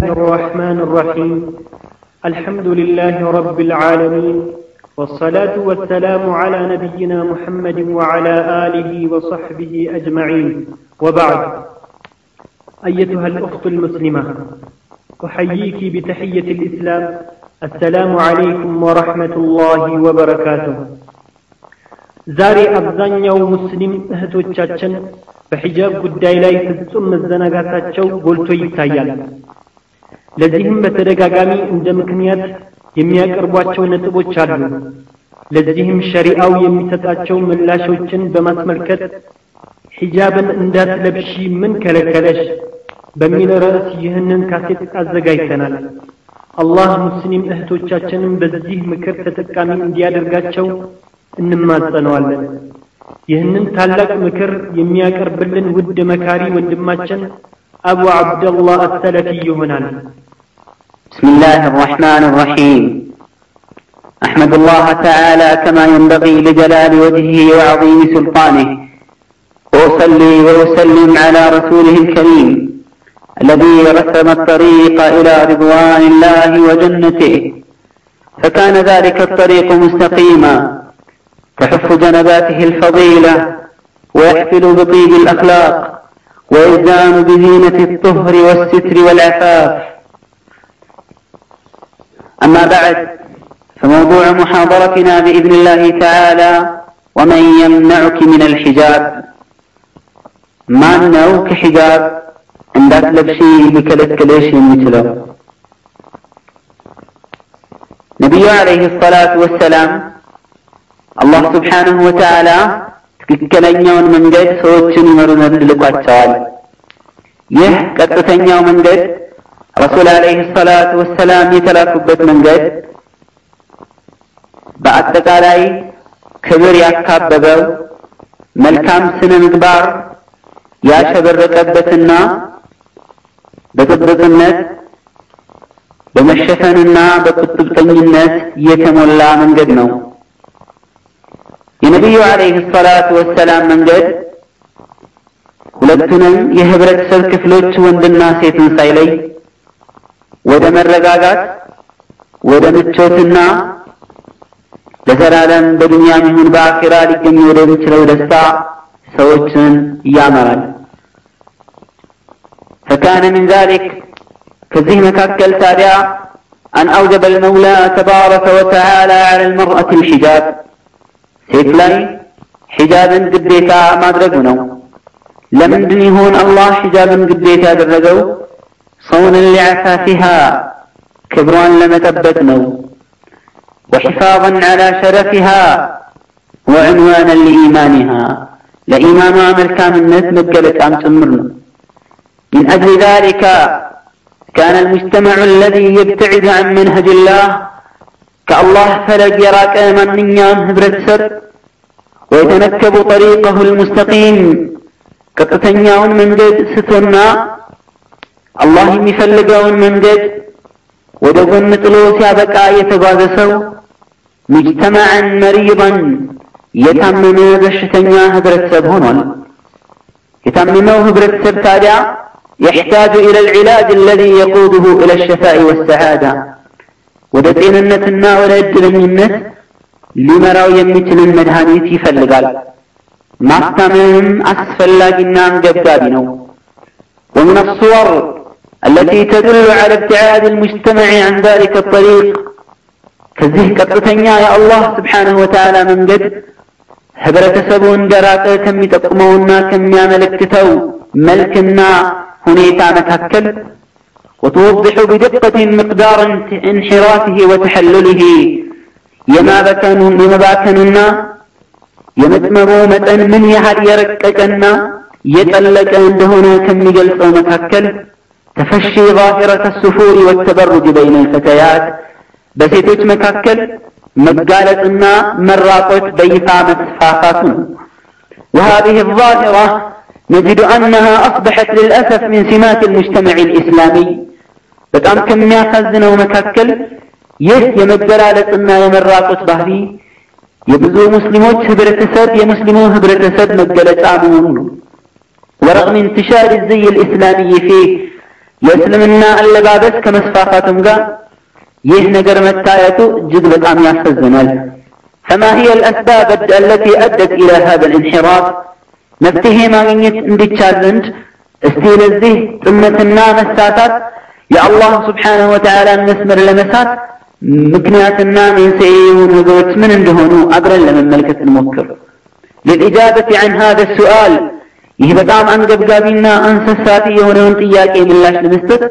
الرحمن الرحيم الحمد لله رب العالمين والصلاة والسلام على نبينا محمد وعلى آله وصحبه أجمعين وبعد أيتها الأخت المسلمة أحييك بتحية الإسلام السلام عليكم ورحمة الله وبركاته ዛሬ አብዛኛው ሙስሊም እህቶቻችን በሒጃብ ጉዳይ ላይ ፍጹም መዘናጋታቸው ጎልቶ ይታያል። ለዚህም በተደጋጋሚ እንደ ምክንያት የሚያቀርቧቸው ነጥቦች አሉ። ለዚህም ሸሪዓው የሚሰጣቸው ምላሾችን በማስመልከት ሒጃብን እንዳትለብሺ ምን ከለከለሽ በሚል ርዕስ ይህንን ካሴት አዘጋጅተናል። አላህ ሙስሊም እህቶቻችንን በዚህ ምክር ተጠቃሚ እንዲያደርጋቸው እንማጸነዋለን። ይህንን ታላቅ ምክር የሚያቀርብልን ውድ መካሪ ወንድማችን أبو عبد الله السلفي هنا. بسم الله الرحمن الرحيم. أحمد الله تعالى كما ينبغي لجلال وجهه وعظيم سلطانه. وأصلي وأسلم على رسوله الكريم الذي رسم الطريق إلى رضوان الله وجنته. فكان ذلك الطريق مستقيما تحف جنباته الفضيلة ويحفل بطيب الأخلاق. وإلزام بزينة الطهر والستر والعفاف أما بعد فموضوع محاضرتنا بإذن الله تعالى ومن يمنعك من الحجاب. ما منعوك حجاب؟ عند لبسي بكلك ليش مثله. نبي عليه الصلاة والسلام الله سبحانه وتعالى ትክክለኛውን መንገድ ሰዎችን ይመሩ ዘንድ ልቋቸዋል። ይህ ቀጥተኛው መንገድ ረሱል ዓለይህ ሰላቱ ወሰላም የተላኩበት መንገድ በአጠቃላይ ክብር ያካበበው መልካም ስነ ምግባር ያሸበረቀበትና በጥብቅነት በመሸፈንና በቁጥብጠኝነት የተሞላ መንገድ ነው። النبي عليه الصلاة والسلام من جد ولدتنا يهبرت سلك فلوت وند الناس يتنسي لي ودم الرقاقات ودم التوت النار لسلالا بدنيا من باخرة لكم يريد شلو دستا سوچن يا مرد فكان من ذلك كزيه مكاكل سابعا أن أوجب المولى تبارك وتعالى على المرأة الحجاب ሴት ላይ ሒጃብን ግዴታ ማድረጉ ነው። ለምንድን ይሆን አላህ ሒጃብን ግዴታ ያደረገው? ሰውን ሊዓፋፊሃ كبران ለመጠበቅ ነው። وحفاظا على شرفها وعنوانا لإيمانها لإيمان عمل كامل مثل قلت عم تمرنا من أجل ذلك كان المجتمع الذي يبتعد عن منهج الله كالله فلق يراك من نيام هبرتسر ويتنكب طريقه المستقيم كتتنياون من جد ستنا الله يفلقون من جد ودقون نطلو سيابكا يتغاذسو مجتمعا مريضا يتمم بشتنيا هبرتسر هنا يتممه هبرتسر تابع يحتاج إلى العلاج الذي يقوده إلى الشفاء والسعادة ወደ ጤንነትና ወደ እድለኝነት ሊመራው የሚችልን መድኃኒት ይፈልጋል። ማስታመምም አስፈላጊና አንገብጋቢ ነው። ومن الصور التي تدل على ابتعاد المجتمع عن ذلك الطريق ከዚህ ቀጥተኛ የአላህ ስብሓንሁ ወተዓላ መንገድ ህብረተሰቡ እንደራቀ ከሚጠቁመውና ከሚያመለክተው መልክና ሁኔታ መካከል وتوضح بدقة مقدار انحرافه وتحلله. يما بكن يما باكننا የመስመሩ መጠን ምን ያህል የረቀቀና የጠለቀ እንደሆነ ከሚገልጸው ظاهرة السفور والتبرج بين الفتيات. በሴቶች መካከል መጋለጥና መራቆት በይፋ መስፋፋቱ وهذه الظاهرة نجد أنها أصبحت للأسف من سمات المجتمع الإسلامي. በጣም ከሚያሳዝነው መካከል ይህ የመገላለጥና የመራቆት ባህሪ የብዙ ሙስሊሞች ህብረተሰብ የሙስሊሙ ህብረተሰብ መገለጫ መሆኑ ነው። ورغم انتشار الزي الإسلامي فيه የእስልምና አለባበስ ከመስፋፋቱም ጋር ይህ ነገር መታየቱ እጅግ በጣም ያሳዝናል። فما هي الأسباب التي أدت إلى هذا الانحراف መፍትሄ ማግኘት እንዲቻል ዘንድ እስቲ ለዚህ ጥመትና መሳታት የአላህ ስብሓንሁ ወተዓላን መስመር ለመሳት ምክንያትና መንስኤ የሆኑ ነገሮች ምን እንደሆኑ አብረን ለመመልከት እንሞክር። للإجابة عن هذا السؤال ይህ በጣም አንገብጋቢና አንሰሳቲ የሆነውን ጥያቄ ምላሽ ለመስጠት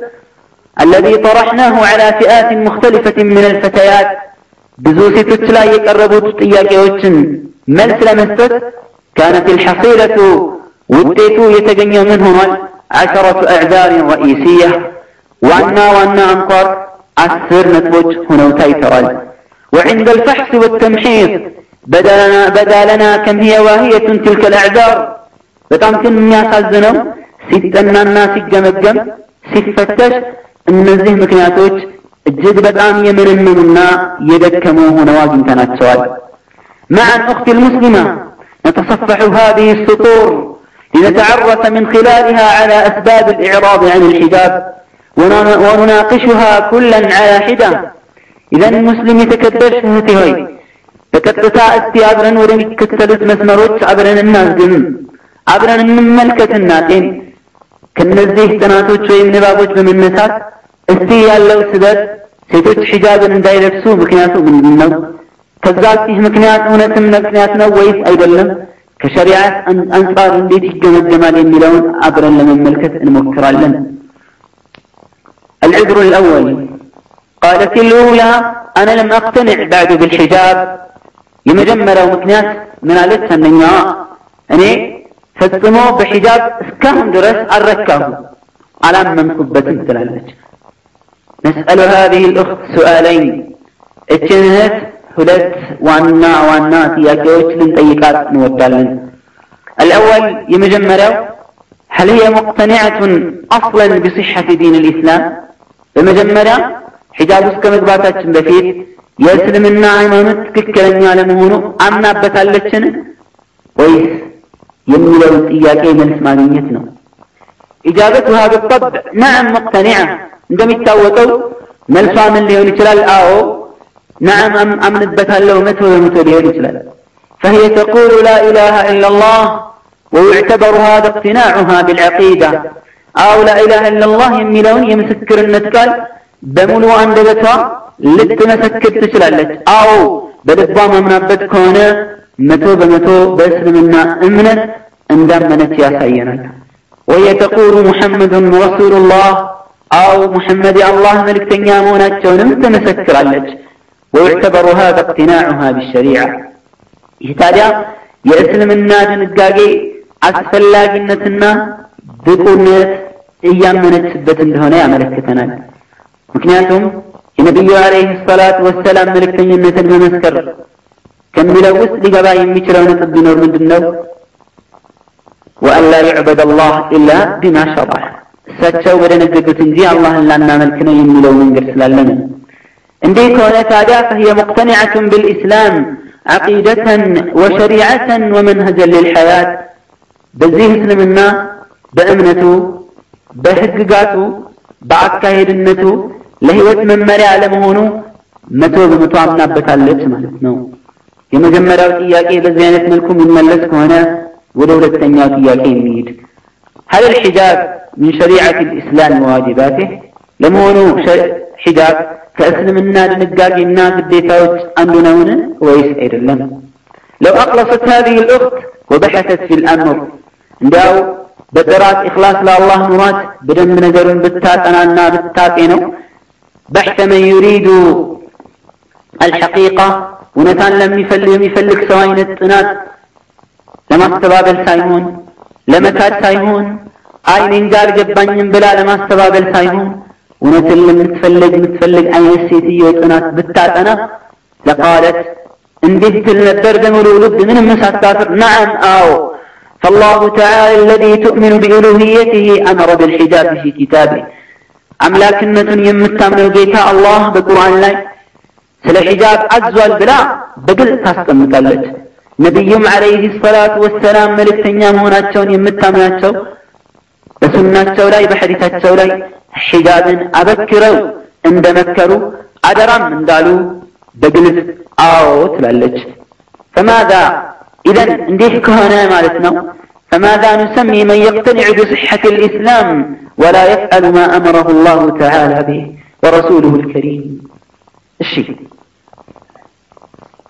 الذي طرحناه على فئات مختلفة من الفتيات ብዙ ሴቶች ላይ የቀረቡት ጥያቄዎችን መልስ ለመስጠት كانت الحصيلة ውጤቱ የተገኘው ምን ሆኗል? عشرة أعذار رئيسية ዋና ዋና አንኳር አስር ነጥቦች ሆነው ታይተዋል። وعند الفحص والتمحيص بدا لنا, بدا لنا كم هي واهية تلك الأعذار በጣም ግን የሚያሳዝነው ሲጠናና ሲገመገም ሲፈተሽ እነዚህ ምክንያቶች እጅግ በጣም የምንምኑና የደከሙ ሆነው አግኝተናቸዋል። معا أختي المسلمة نتصفح هذه السطور لنتعرف من خلالها على أسباب الإعراض عن الحجاب ወኑናቅሹሃ ኩለን ዐላ ሒዳ። ኢዘን ሙስሊም የተከበርሽ እህቴ ሆይ በቀጥታ እስቲ አብረን ወደሚከተሉት መስመሮች አብረን እናዝግም፣ አብረን እንመልከትና ጤን ከነዚህ ጥናቶች ወይም ንባቦች በመነሳት እስቲ ያለው ስበት ሴቶች ሒጃብን እንዳይለብሱ ምክንያቱ ምንድን ነው? ከዛ ዚህ ምክንያት እውነትም ምክንያት ነው ወይስ አይደለም? ከሸሪዓት አንጻር እንዴት ይገመገማል? የሚለውን አብረን ለመመልከት እንሞክራለን። العذر الأول قالت الأولى أنا لم أقتنع بعد بالحجاب የመጀመሪያው ምክንያት ምን አለች? አንደኛዋ እኔ ፈጽሞ በሒጃብ እስካሁን ድረስ አልረካሁ አላመንኩበትም ትላለች። ነስአሉ هذه الأخت سؤالين እችን እህት ሁለት ዋና ዋና ጥያቄዎች ልንጠይቃት እንወዳለን። الأول የመጀመሪያው هل هي مقتنعة أصلا بصحة دين الإسلام በመጀመሪያ ሒጃብ ውስጥ ከመግባታችን በፊት የእስልምና ሃይማኖት ትክክለኛ ለመሆኑ አምናበታለችን ወይስ የሚለውን ጥያቄ መልስ ማግኘት ነው። ኢጃበቱሃ ብጠብዕ ነዓም ሙቅተኒዓ እንደሚታወቀው መልሷ ምን ሊሆን ይችላል? አዎ ነዓም አምንበታለሁ መቶ በመቶ ሊሆን ይችላል። فهي تقول لا إله إلا الله ويعتبر هذا اقتناعها بالعقيدة አው ላኢላሃ ኢለላህ የሚለውን የምስክርነት ቃል በሙሉ አንደበቷ ልትመሰክር ትችላለች። አዎ በልቧ ማምናበት ከሆነ መቶ በመቶ በእስልምና እምነት እንዳመነች ያሳየናል። ወየተቁሉ ሙሐመዱን ረሱሉላህ አው ሙሐመድ የአላህ መልእክተኛ መሆናቸውንም ትመሰክራለች። ወዩዕተበሩ ሃዛ እቅትናዑሃ ቢሸሪዓ ይህ ታዲያ የእስልምና ድንጋጌ አስፈላጊነትና ብቁነት እያመነችበት እንደሆነ ያመለክተናል። ምክንያቱም የነቢዩ ዓለይሂ ሰላቱ ወሰላም መልእክተኝነትን መመስከር ከሚለው ውስጥ ሊገባ የሚችለው ነጥብ ቢኖር ምንድን ነው? ወአን ላ ዩዕበድ አላህ ኢላ ቢማ ሸረዐ እሳቸው በደነገጉት እንጂ አላህን ላናመልክ ነው የሚለው መንገድ ስላለ ነው። እንዲህ ከሆነ ታዲያ ፈሂየ ሙቅተኒዐቱን ብልኢስላም ዐቂደተን ወሸሪዐተን ወመንሀጀን ልልሐያት በዚህ እስልምና በእምነቱ በህግጋቱ በአካሄድነቱ ለህይወት መመሪያ ለመሆኑ መቶ በመቶ አምናበታለች ማለት ነው። የመጀመሪያው ጥያቄ በዚህ አይነት መልኩ የሚመለስ ከሆነ ወደ ሁለተኛው ጥያቄ የሚሄድ هل الحجاب من شريعة الإسلام وواجباته ለመሆኑ ሒጃብ ከእስልምና ድንጋጌና ግዴታዎች አንዱ ነውን ወይስ አይደለም? لو أخلصت هذه الأخت وبحثت في الأمر እንዲያው بدرات إخلاص لا الله نورات بدم نجر بتات أنا النا بتات بحث من يريد الحقيقة ونتان لم يفلي يفلك سواين التنات لما استباب السايمون لما تات سايمون آي من انجار جبان ينبلا لما استباب السايمون ونسل متفلق متفلق أي السيتي وتنات بتات أنا لقالت ان بيت النبر دمر ولد من المساء نعم أو فالله تعالى الذي تؤمن بألوهيته أمر بالحجاب في كتابه አምላክነቱን የምታምነው ጌታ አላህ በቁርአን ላይ ስለ ሒጃብ አዟል ብላ በግልጽ ታስቀምጣለች። ነቢዩም ዓለይሂ ሰላቱ ወሰላም መልእክተኛ መሆናቸውን የምታምናቸው በሱናቸው ላይ በሐዲታቸው ላይ ሒጃብን አበክረው እንደመከሩ አደራም እንዳሉ በግልጽ አዎ ትላለች። ፈማዛ ኢዘን እንዲህ ከሆነ ማለት ነው فماذا نسمي من يقتنع بصحة الإسلام ولا يفعل ما أمره الله تعالى به ورسوله الكريم الشيء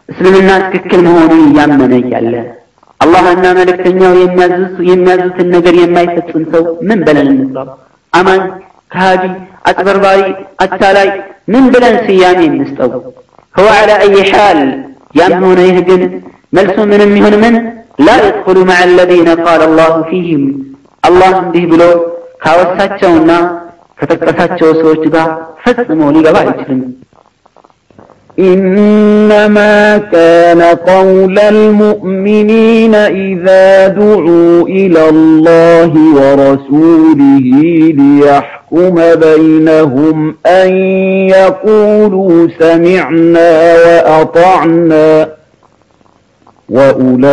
እስልምና ትክክል መሆኑን እያመነ እያለ አላህና መልእክተኛው የሚያዙትን ነገር የማይፈጽም ሰው ምን ብለን እንጥራው? አማኝ፣ ከሃዲ፣ አጭበርባሪ፣ አታላይ ምን ብለን ስያሜ እንስጠው? هو على أي حال ያም ሆነ ይህ ግን መልሱ ምንም ይሁን ምን لا يدخل مع الذين قال الله فيهم አላህ እንዲህ ብሎ ካወሳቸውና ከጠቀሳቸው ሰዎች ጋር ፈጽሞ ሊገባ አይችልም። إنما كان قول المؤمنين إذا دعوا إلى الله ورسوله ليحكم بينهم أن يقولوا سمعنا وأطعنا وأولئك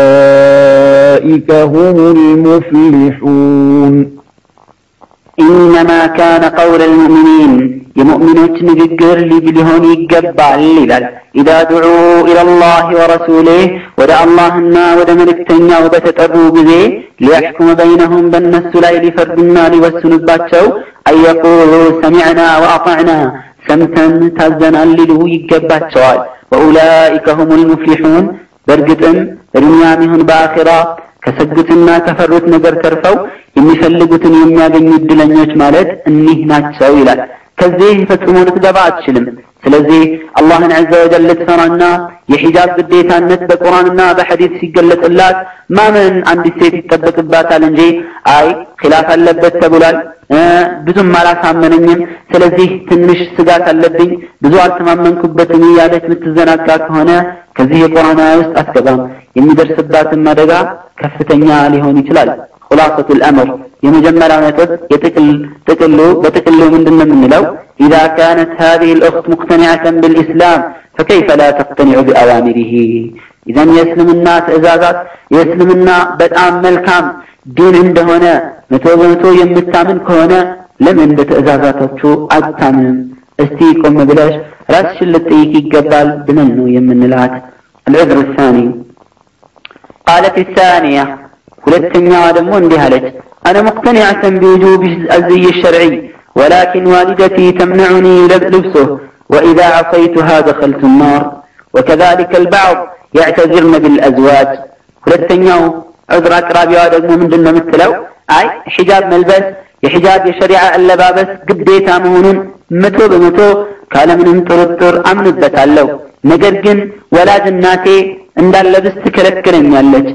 هم المفلحون إنما كان قول المؤمنين የሙእሚኖች ንግግር ሊሆን ይገባል ይላል። ኢዛ ዱዑ ኢለላህ ወረሱሊህ ወደ አላህና ወደ መልእክተኛው በተጠሩ ጊዜ ሊያሕኩመ በይነሁም በእነሱ ላይ ሊፈርዱና ሊወስኑባቸው አየቁሉ ሰሚዕና ወአጣዕና ሰምተን ታዘናል ሊሉ ይገባቸዋል። ወኡላኢከ ሁም ልሙፍሊሑን በእርግጥም በዱንያም ይሁን በአኺራ ከሰጉትና ከፈሩት ነገር ተርፈው የሚፈልጉትን የሚያገኙ እድለኞች ማለት እኒህ ናቸው ይላል። ከዚህ ፈጽሞ ልትገባ አትችልም። ስለዚህ አላህን ዐዘ ወጀል ልትፈራና የሒጃብ ግዴታነት በቁርአንና በሐዲስ ሲገለጽላት ማመን አንዲት ሴት ይጠበቅባታል እንጂ አይ ኪላፍ አለበት ተብሏል፣ ብዙም አላሳመነኝም፣ ስለዚህ ትንሽ ስጋት አለብኝ፣ ብዙ አልተማመንኩበትም እያለች የምትዘናጋ ከሆነ ከዚህ የቁርአን ውስጥ አትገባም። የሚደርስባትም አደጋ ከፍተኛ ሊሆን ይችላል። ኹላሰቱል አምር የመጀመሪያው ነጥብ የጥቅል ጥቅሉ በጥቅሉ ምንድን ነው የምንለው إذا كانت هذه الأخت مقتنعة بالإسلام فكيف لا تقتنع بأوامره إذا የእስልምና ትእዛዛት የእስልምና በጣም መልካም ዲን እንደሆነ መቶ በመቶ የምታምን ከሆነ ለምን በትእዛዛቶቹ አታምንም? እስቲ ቆም ብለሽ ራስሽን ልትጠይቅ ይገባል ብለን ነው የምንላት። العذر الثاني قالت الثانية ሁለተኛዋ ደግሞ እንዲህ አለች أنا مقتنعة بوجوب الزي الشرعي ولكن والدتي تمنعني لبسه وإذا عصيتها دخلت النار وكذلك البعض يعتذرن بالأزواج ሁለተኛው ዑዝር አቅራቢዋ ደግሞ ምንድን ነው የምትለው አይ ሒጃብ መልበስ የሒጃብ የሸሪዓ አለባበስ ግዴታ መሆኑን መቶ በመቶ ካለምንም ጥርጥር አምንበታለሁ ነገር ግን ወላጅ እናቴ እንዳለብስ ትከለክለኛለች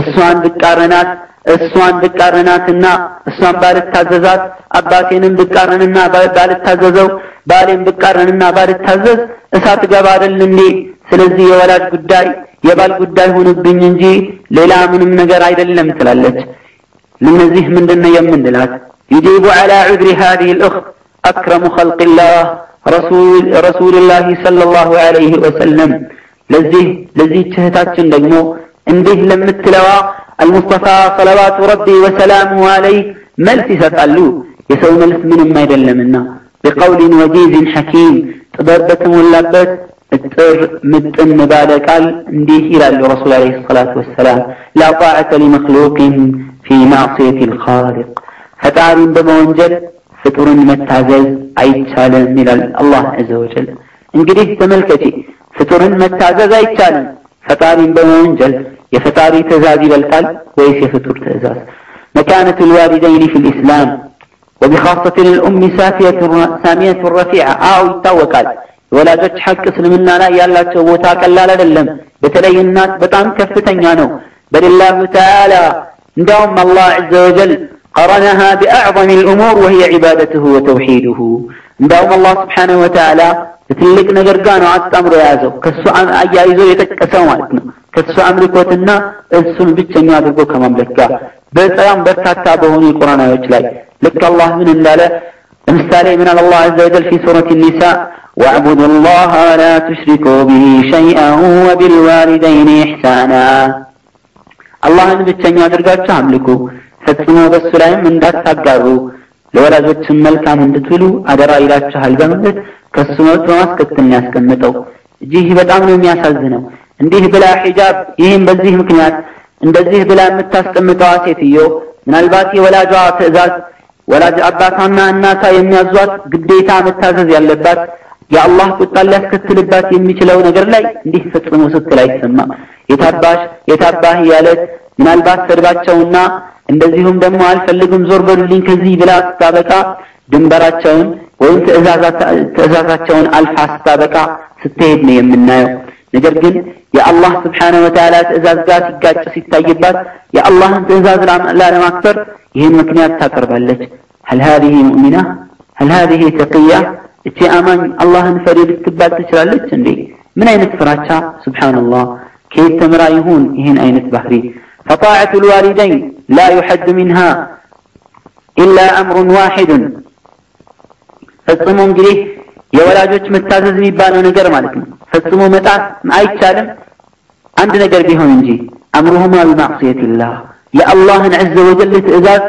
እሷን ብቃረናት እሷን ብቃረናትና እሷን ባልታዘዛት አባቴንም ብቃረንና ባልታዘዘው ባሌን ብቃረንና ባልታዘዝ እሳት ገባ አይደል እንዴ ስለዚህ የወላጅ ጉዳይ የባል ጉዳይ ሆንብኝ እንጂ ሌላ ምንም ነገር አይደለም ትላለች ለነዚህ ምንድነው የምንላት يجيب على عذر هذه الأخت أكرم خلق الله رسول رسول الله صلى الله عليه وسلم ለዚህ ለዚህ እህታችን ደግሞ እንዲህ ለምትለዋ አልሙስጠፋ ሰለዋቱ ረቢ ወሰላሙ አለይህ መልስ ይሰጣሉ የሰው መልስ ምንም አይደለምና ቢቀውሊን ወጂዝን ሐኪም ጥበብ በተሞላበት እጥር ምጥን ባለ ቃል እንዲህ ይላሉ ረሱል አለይሂ ሰላቱ ወሰላም ላ ጣዕተ ሊመክሉቅን ፊ ማዕስየት ልኻሊቅ ፈጣሪን በመወንጀል ፍጡርን መታዘዝ አይቻልም ይላል አላህ አዘ ወጀል እንግዲህ ተመልከቺ ፍጡርን መታዘዝ አይቻልም ፈጣሪን በመወንጀል የፈጣሪ ትእዛዝ ይበልጣል ወይስ የፍጡር ትእዛዝ مكانة الوالدين في الإسلام وبخاصة الأم سافية سامية رفيعة أو يتوكل ወላጆች ሐቅ እስልምና ላይ ያላቸው ቦታ ቀላል አይደለም በተለይ እናት በጣም ከፍተኛ ነው በልላሁ ተዓላ እንዳውም አላህ ዐዘ ወጀል قرنها بأعظم الأمور وهي عبادته وتوحيده እንዳውም አላህ ስብሓንሁ ወተዓላ ትልቅ ነገር ጋር ነው አጣምሮ የያዘው። ከሱ አያይዞ የጠቀሰው ማለት ነው። ከሱ አምልኮትና እሱን ብቸኛ አድርጎ ከማምለክ ጋር በጣም በርካታ በሆኑ የቁርአን ላይ ልክ አላህ ምን እንዳለ ለምሳሌ ምን አለ አላህ ዐዘ ወጀል ፊ ሱረት ኒሳ ወዕቡዱ ላህ ወላ ቱሽሪኩ ቢሂ ሸይአን ወቢልዋሊደይን ኢሕሳና አላህን ብቸኛ አድርጋችሁ አምልኩ፣ ፈጽሞ በሱ ላይም እንዳታጋሩ። ለወላጆችን መልካም እንድትውሉ አደራ ይላችኋል በማለት ከሱ መብት በማስከተል ነው ያስቀምጠው። እጅህ በጣም ነው የሚያሳዝነው። እንዲህ ብላ ሒጃብ ይህም በዚህ ምክንያት እንደዚህ ብላ የምታስቀምጠዋ ሴትዮ ምናልባት የወላጇ ትዕዛዝ ወላጅ አባቷና እናቷ የሚያዟት ግዴታ መታዘዝ ያለባት የአላህ ቁጣ ሊያስከትልባት የሚችለው ነገር ላይ እንዲህ ፈጽሞ ስትል አይሰማም። የታባሽ የታባህ እያለች ምናልባት ሰድባቸውና እንደዚሁም ደግሞ አልፈልግም ዞር በሉልኝ ከዚህ ብላ ስታበቃ ድንበራቸውን ወይም ትእዛዛቸውን አልፋ ስታበቃ ስትሄድ ነው የምናየው። ነገር ግን የአላህ ስብሓነሁ ወተዓላ ትእዛዝ ጋር ሲጋጭ ሲታይባት የአላህን ትእዛዝ ላለማክበር ይህን ምክንያት ታቀርባለች። هل هذه مؤمنة هل هذه تقية እቺ አማኝ አላህን ፈሪ ልትባል ትችላለች እንዴ? ምን አይነት ፍራቻ! ሱብሓነላህ ከየት ተምራ ይሁን ይህን አይነት ባህሪ። ፈጣዕቱ ልዋሊደይን ላ ዩሐዱ ሚንሃ ኢላ አምሩን ዋሒዱን። ፈጽሞ እንግዲህ የወላጆች መታዘዝ የሚባለው ነገር ማለት ነው። ፈጽሞ መጣት አይቻልም አንድ ነገር ቢሆን እንጂ አምሩሁማ ቢማዕስየቲላህ የአላህን ዐዘ ወጀል ትእዛዝ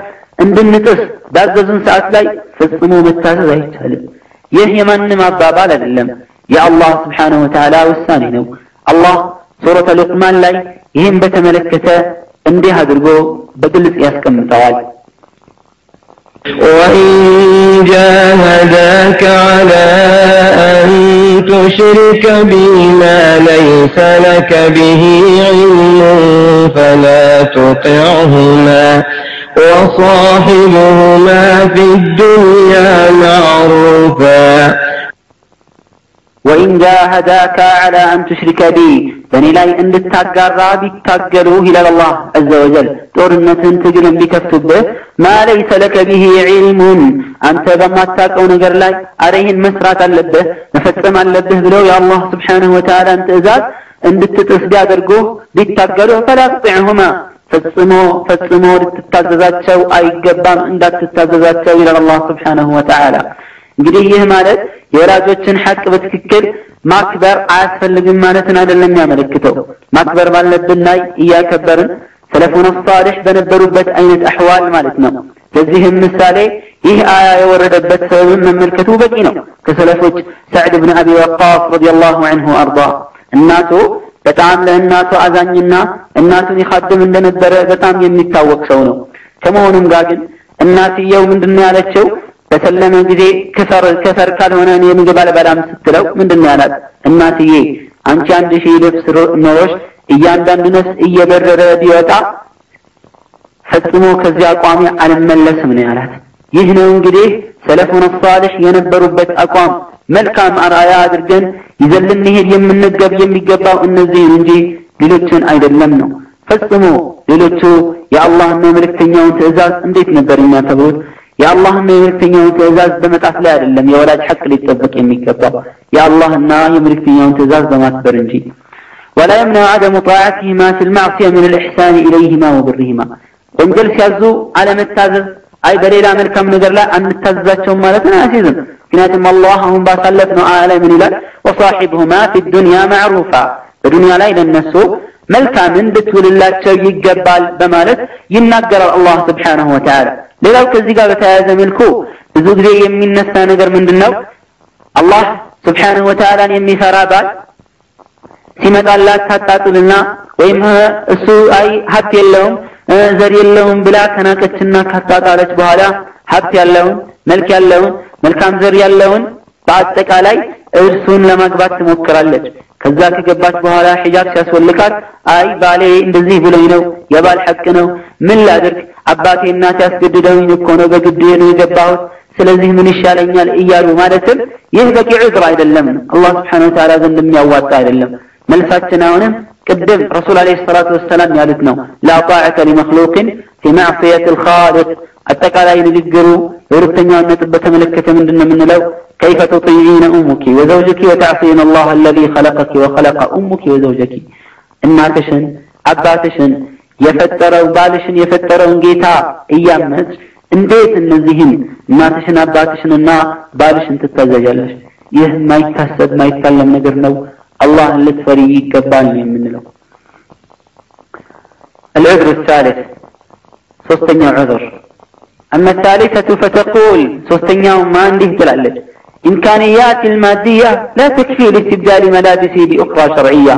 እንድንጥስ ባዘዙን ሰዓት ላይ ፈጽሞ መታዘዝ አይቻልም። ይህ የማንም አባባል አይደለም፣ የአላህ ስብሓነሁ ወተዓላ ውሳኔ ነው። አላህ ሱረተ ሉቅማን ላይ ይህን በተመለከተ እንዲህ አድርጎ በግልጽ ያስቀምጠዋል። وإن جاهداك على أن تشرك بي ما ليس لك به علم فلا تطعهما وصاحبهما في الدنيا معروفا ወኢን ጃሃዳካ ዐላ አን ቱሽሪከ ቢ በእኔ ላይ እንድታጋራ ቢታገሉህ ይላል አላህ ዐዘ ወጀል ጦርነትን ትግልን ቢከፍቱብህ ማ ለይሰ ለከ ቢሂ ዒልሙን አንተ በማታውቀው ነገር ላይ አረ ይህን መስራት አለብህ መፈጸም አለብህ ብለው የአላህ ስብሓንሁ ወተዓላን ትእዛዝ እንድትጥስ ቢያደርጉህ ቢታገሉህ ፈላ ትጢዕሁማ ፈጽሞ ፈጽሞ ልትታዘዛቸው አይገባም እንዳትታዘዛቸው ይላል አላህ ስብሓንሁ ወተዓላ እንግዲህ ይህ ማለት የወላጆችን ሐቅ በትክክል ማክበር አያስፈልግም ማለትን አይደለም የሚያመለክተው። ማክበር ባለብን ላይ እያከበርን ሰለፉን ሷሊሕ በነበሩበት አይነት አሕዋል ማለት ነው። ለዚህም ምሳሌ ይህ አያ የወረደበት ሰበብን መመልከቱ በቂ ነው። ከሰለፎች ሰዕድ ብን አቢ ወቃስ ረዲየላሁ ዐንሁ አርዳ እናቱ በጣም ለእናቱ አዛኝና እናቱን ይኻድም እንደነበረ በጣም የሚታወቅ ሰው ነው። ከመሆኑም ጋር ግን እናትየው ምንድነው ያለችው? በሰለመ ጊዜ ክፈር ክፈር ካልሆነ እኔ ምግብ አልበላም ስትለው ምንድን ነው ያላት? እናትዬ አንቺ አንድ ሺህ ልብስ ኖሮሽ እያንዳንዱ ነፍስ እየበረረ ቢወጣ ፈጽሞ ከዚያ አቋሚ አልመለስም ነው ያላት። يهنو انجديه سلفنا الصالح ينبروا بيت أقوام. ملكا مع رأي هذا الجن إذا لم من نقب يم يقبعوا إن الزين انجي للوتون أيضا لمنه فاسمو للوتو يا الله ما ملك تنيون تأزاز انديت نبري ما تبوت يا الله ما ملك تنيون تأزاز بمت أسلا للم يا ولاد حق لي تبك يم يقبعوا يا الله ما يملك تنيون تأزاز بمت أسلا انجي ولا يمنع عدم طاعتهما في المعصية من الإحسان إليهما وبرهما. ومجلس يزو على متازل. አይ በሌላ መልካም ነገር ላይ አንታዘዛቸውም ማለትን አያስይዝም ምክንያቱም አላህ አሁን ባሳለፍነው አያ ላይ ምን ይላል? ወሳሒብሁማ ፊ ዱንያ ማዕሩፋ በዱንያ ላይ ለነሱ መልካምን ልትውልላቸው ይገባል በማለት ይናገራል አላህ ስብሓንሁ ወተዓላ። ሌላው ከዚህ ጋር በተያያዘ መልኩ ብዙ ጊዜ የሚነሳ ነገር ምንድን ነው? አላህ ስብሓንሁ ወተዓላን የሚፈራ ባል ሲመጣላት ታጣጥልና ወይም እሱ አይ ሀብት የለውም ዘር የለውም ብላ ከናቀችና ካጣጣለች በኋላ ሀብት ያለውን መልክ ያለውን መልካም ዘር ያለውን በአጠቃላይ እርሱን ለማግባት ትሞክራለች። ከዛ ከገባች በኋላ ሒጃብ ሲያስወልቃት አይ ባሌ እንደዚህ ብሎኝ ነው የባል ሐቅ ነው ምን ላድርግ? አባቴ እናቴ ያስገድደውኝ እኮ ነው በግድ ነው የገባሁት። ስለዚህ ምን ይሻለኛል? እያሉ ማለትም ይህ በቂ ዑዝር አይደለም። አላህ ስብሓነሁ ወተዓላ ዘንድ የሚያዋጣ አይደለም ملفاتنا ونم كدب رسول عليه الصلاة والسلام يالتنا لا طاعة لمخلوق في معصية الخالق. أتقى لا أين ذكروا ورثنا أن تبت ملكة من دون من لو. كيف تطيعين أمك وزوجك وتعصين الله الذي خلقك وخلق أمك وزوجك؟ إن تشن أباتشن يفتروا وبالشن يفتر ونجيتا أيام مهج እንዴት እነዚህን እናትሽን አባትሽንና ባልሽን ትታዘዣለሽ ይህ ማይታሰብ ማይታለም ነገር ነው الله لتفري كباني من لك العذر الثالث سوستنيا عذر. أما الثالثة فتقول سوستنيا ما عنده تلالج إمكانيات المادية لا تكفي لاستبدال ملابسي بأخرى شرعية.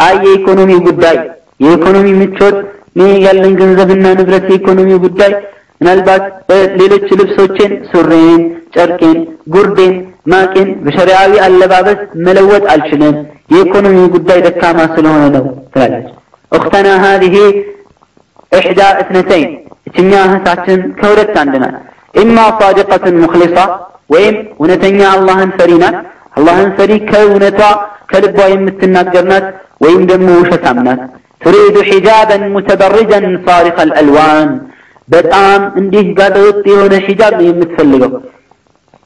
أي يكونوني بداي يكونوني متشد. مين قال لن جنزبنا نبرتي يكونوني بداي من البات ليلة لبسوشين سرين شركين قردين ማቄን በሸሪዓዊ አለባበስ መለወጥ አልችልም የኢኮኖሚ ጉዳይ ደካማ ስለሆነ ነው ትላለች። እኽተና ሀዚህ ኢሕዳ እትነተይን እችኛ እህታችን ከሁለት አንድ ናት። ኢማ ሳዲቀትን ሙክሊሳ ወይም እውነተኛ አላህን ፈሪ ናት። አላህን ፈሪ ከእውነቷ ከልቧ የምትናገር ናት። ወይም ደግሞ ውሸታም ናት። ቱሪዱ ሒጃበን ሙተበርጀን ሳሪቀ አልአልዋን በጣም እንዲህ ጋጠወጥ የሆነ ሒጃብ ነው የምትፈልገው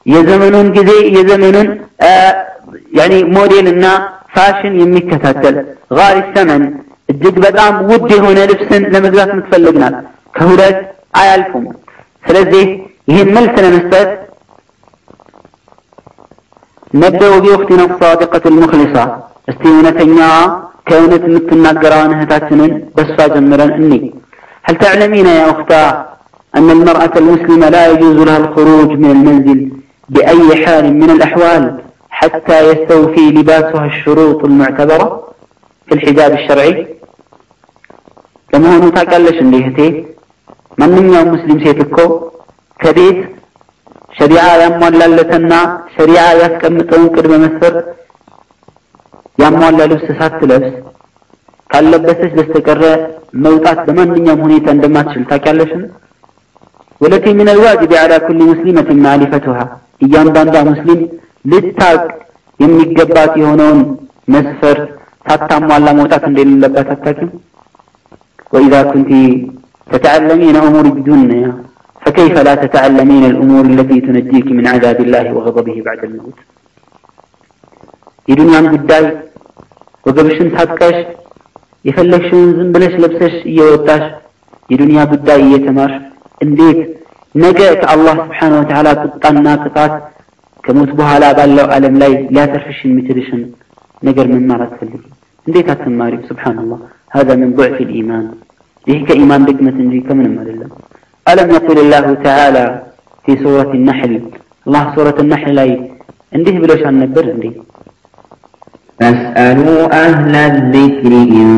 የዘመኑን ጊዜ የዘመኑን ያኒ ሞዴልና ፋሽን የሚከታተል ጋሪ ሰመን እጅግ በጣም ውድ የሆነ ልብስን ለመግዛት የምትፈልግ ናት። ከሁለት አያልፉም። ስለዚህ ይህን መልስ ለመስጠት ነበው ቢወቅቲና ሳዲቀት ልሙክሊሳ እስቲ እውነተኛ ከእውነት የምትናገረውን እህታችንን በእሷ ጀምረን እኒ هل تعلمين يا أختاه أن المرأة المسلمة لا يجوز لها الخروج من المنزل بأي حال من الأحوال حتى يستوفي لباسها الشروط المعتبرة في الحجاب الشرعي كما هو تاكلش انديهتي من يوم مسلم سيتكو كبيت شريعة ያሟላለትና ሸሪዓ ያስቀምጠውን ቅድመ መስፈርት ያሟላ ልብስ ሳትለብስ ካለበሰች በስተቀረ መውጣት በማንኛውም ሁኔታ እንደማትችል ታውቂያለሽን? ወለቲ ምን አልዋጅብ ዐላ ኩሊ ሙስሊመትን ማዕሪፈቱሃ እያንዳንዷ ሙስሊም ልታቅ የሚገባት የሆነውን መስፈር ታታሟላ መውጣት እንደሌለባት አታቂም ወኢዛ ኩንቲ ተተዕለሚን እሙር ዱንያ فكيف لا تتعلمين الأمور التي تنجيك من عذاب الله وغضبه بعد الموت يدنيا مدعي وقبشن تحكش يفلشن زنبلش لبسش يوتاش يدنيا مدعي يتمر انديت ነገ ከአላህ ስብሓነ ወተዓላ ቁጣና ቅጣት ከሞት በኋላ ባለው ዓለም ላይ ሊያተርፍሽ የሚችልሽን ነገር መማር አትፈልጊ? እንዴት አትማሪም? ስብሓንላህ هذا من ضعف الإيمان ይህ ከኢማን ድክመት እንጂ ከምንም አይደለም። ألم يقل الله تعالى في سورة النحل الله سورة النحل ላይ እንዲህ ብሎሽ አልነበር እንዴ? فاسألوا أهل الذكر إن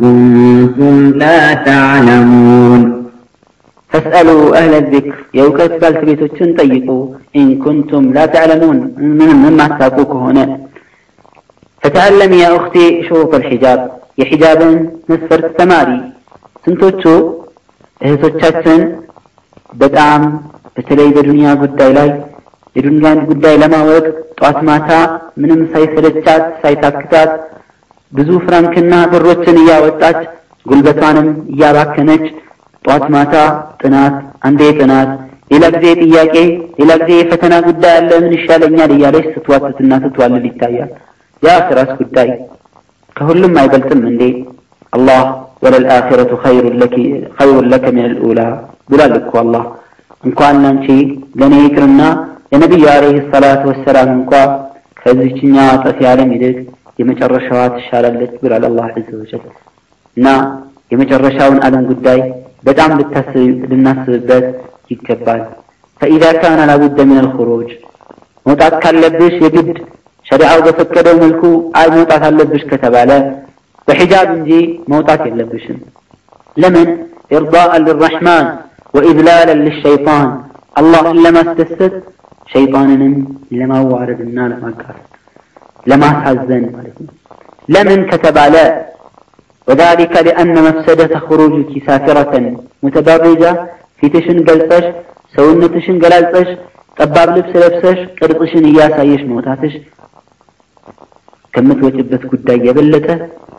كنتم لا تعلمون ፈስአሉ አህለ ዚክር የእውቀት ባልተቤቶችን ጠይቁ። ኢንኩንቱም ላ ተዕለሙን ምንም የማታውቁ ከሆነ ፈተአለሚ ያ ኡኽቲ ሹሩጥ አልሒጃብ የሒጃብን መስፈርት ተማሪ። ስንቶቹ እህቶቻችን በጣም በተለይ በዱንያ ጉዳይ ላይ የዱንያን ጉዳይ ለማወቅ ጧት ማታ ምንም ሳይሰለቻት ሳይታክታት ብዙ ፍራንክና ብሮችን እያወጣች ጉልበቷንም እያባከነች ጧት ማታ ጥናት፣ አንዴ ጥናት፣ ሌላ ጊዜ ጥያቄ፣ ሌላ ጊዜ የፈተና ጉዳይ አለ ምን ይሻለኛል እያለች ስትዋትትና ስትዋልል ይታያል። የአኺራስ ጉዳይ ከሁሉም አይበልጥም እንዴ? አላህ ወለልአኺረቱ ኸይሩን ለከ ሚነል ኡላ ብሏል እኮ አላህ። እንኳን ላንቺ ለእኔ ይቅርና ለነቢዩ ዓለይሂ ሰላቱ ወሰላም እንኳ ከዚችኛ ጠፊ ዓለም ይልቅ የመጨረሻዋ ትሻላለች ብሏል አላህ ዐዘ ወጀል። እና የመጨረሻውን ዓለም ጉዳይ በጣም ልናስብበት ይገባል። ፈኢዛ ካነ ላቡደ ምን አልኹሩጅ መውጣት ካለብሽ የግድ ሸሪዓው በፈቀደው መልኩ አይ መውጣት አለብሽ ከተባለ በሒጃብ እንጂ መውጣት የለብሽም። ለምን ኢርዳአን ልራሕማን ወኢዝላለን ልሸይጣን አላህን ለማስደሰት ሸይጣንንም ለማዋረድና ለማጋራት ለማሳዘን ማለት ነው። ለምን ከተባለ ወዛሊከ ሊአነ መፍሰደተ ኹሩጅኪ ሳፊረተን ሙተበሪጃ ፊትሽን ገልጸሽ ሰውነትሽን ገላልጸሽ ጠባብ ልብስ ለብሰሽ ቅርጽሽን እያሳየሽ መውጣትሽ ከምትወጭበት ጉዳይ የበለጠ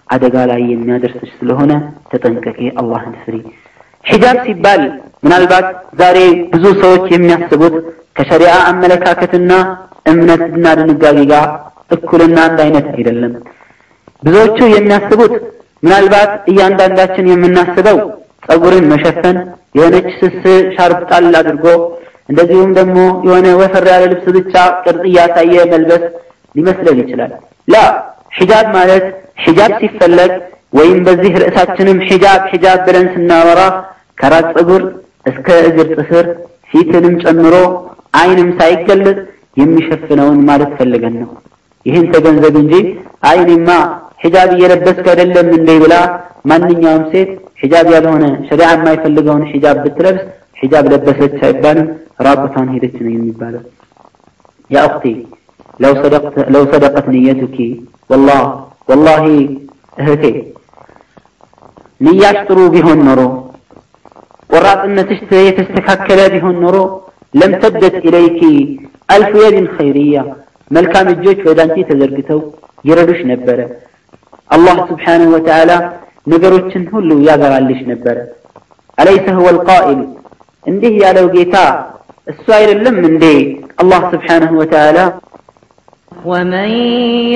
አደጋ ላይ የሚያደርስሽ ስለሆነ ተጠንቀቂ፣ አላህን ፍሪ። ሒጃብ ሲባል ምናልባት ዛሬ ብዙ ሰዎች የሚያስቡት ከሸሪዓ አመለካከትና እምነትና ድንጋጌ ጋር እኩልና አንድ አይነት አይደለም። ብዙዎቹ የሚያስቡት ምናልባት እያንዳንዳችን የምናስበው ጸጉርን መሸፈን የሆነች ስስ ሻርፕ ጣል አድርጎ እንደዚሁም ደግሞ የሆነ ወፈር ያለ ልብስ ብቻ ቅርጽ እያሳየ መልበስ ሊመስለን ይችላል። ላ ሒጃብ ማለት ሒጃብ ሲፈለግ ወይም በዚህ ርዕሳችንም ሒጃብ ሒጃብ ብለን ስናወራ ከራስ ፀጉር እስከ እግር ጥፍር ፊትንም ጨምሮ አይንም ሳይገለጽ የሚሸፍነውን ማለት ፈልገን ነው። ይህን ተገንዘብ እንጂ አይኔማ ሒጃብ እየለበስክ አይደለም እንዴ ብላ ማንኛውም ሴት ሒጃብ ያልሆነ ሸሪዓ የማይፈልገውን ሒጃብ ብትለብስ ሒጃብ ለበሰች አይባልም፣ ራቁቷን ሄደች ነው የሚባለው። ያ እኽቲ ለው ሰደቀት ንየቱኪ ወላህ ወላሂ እህቴ ንያሽ ጥሩ ቢሆን ኖሮ ቆራጥነትሽ የተስተካከለ ቢሆን ኖሮ ለም ተደት ኢለይኪ አልፍ የድን ኸይርያ መልካም እጆች ወደ አንቺ ተዘርግተው ይረዱሽ ነበረ። አላህ ስብሓንሁ ወተዓላ ነገሮችን ሁሉ ያገራልሽ ነበረ። አለይሰ ሁወ ልቃኢል እንዲህ ያለው ጌታ እሱ አይደለም እንዴ አላህ ስብሓንሁ ወተዓላ ومن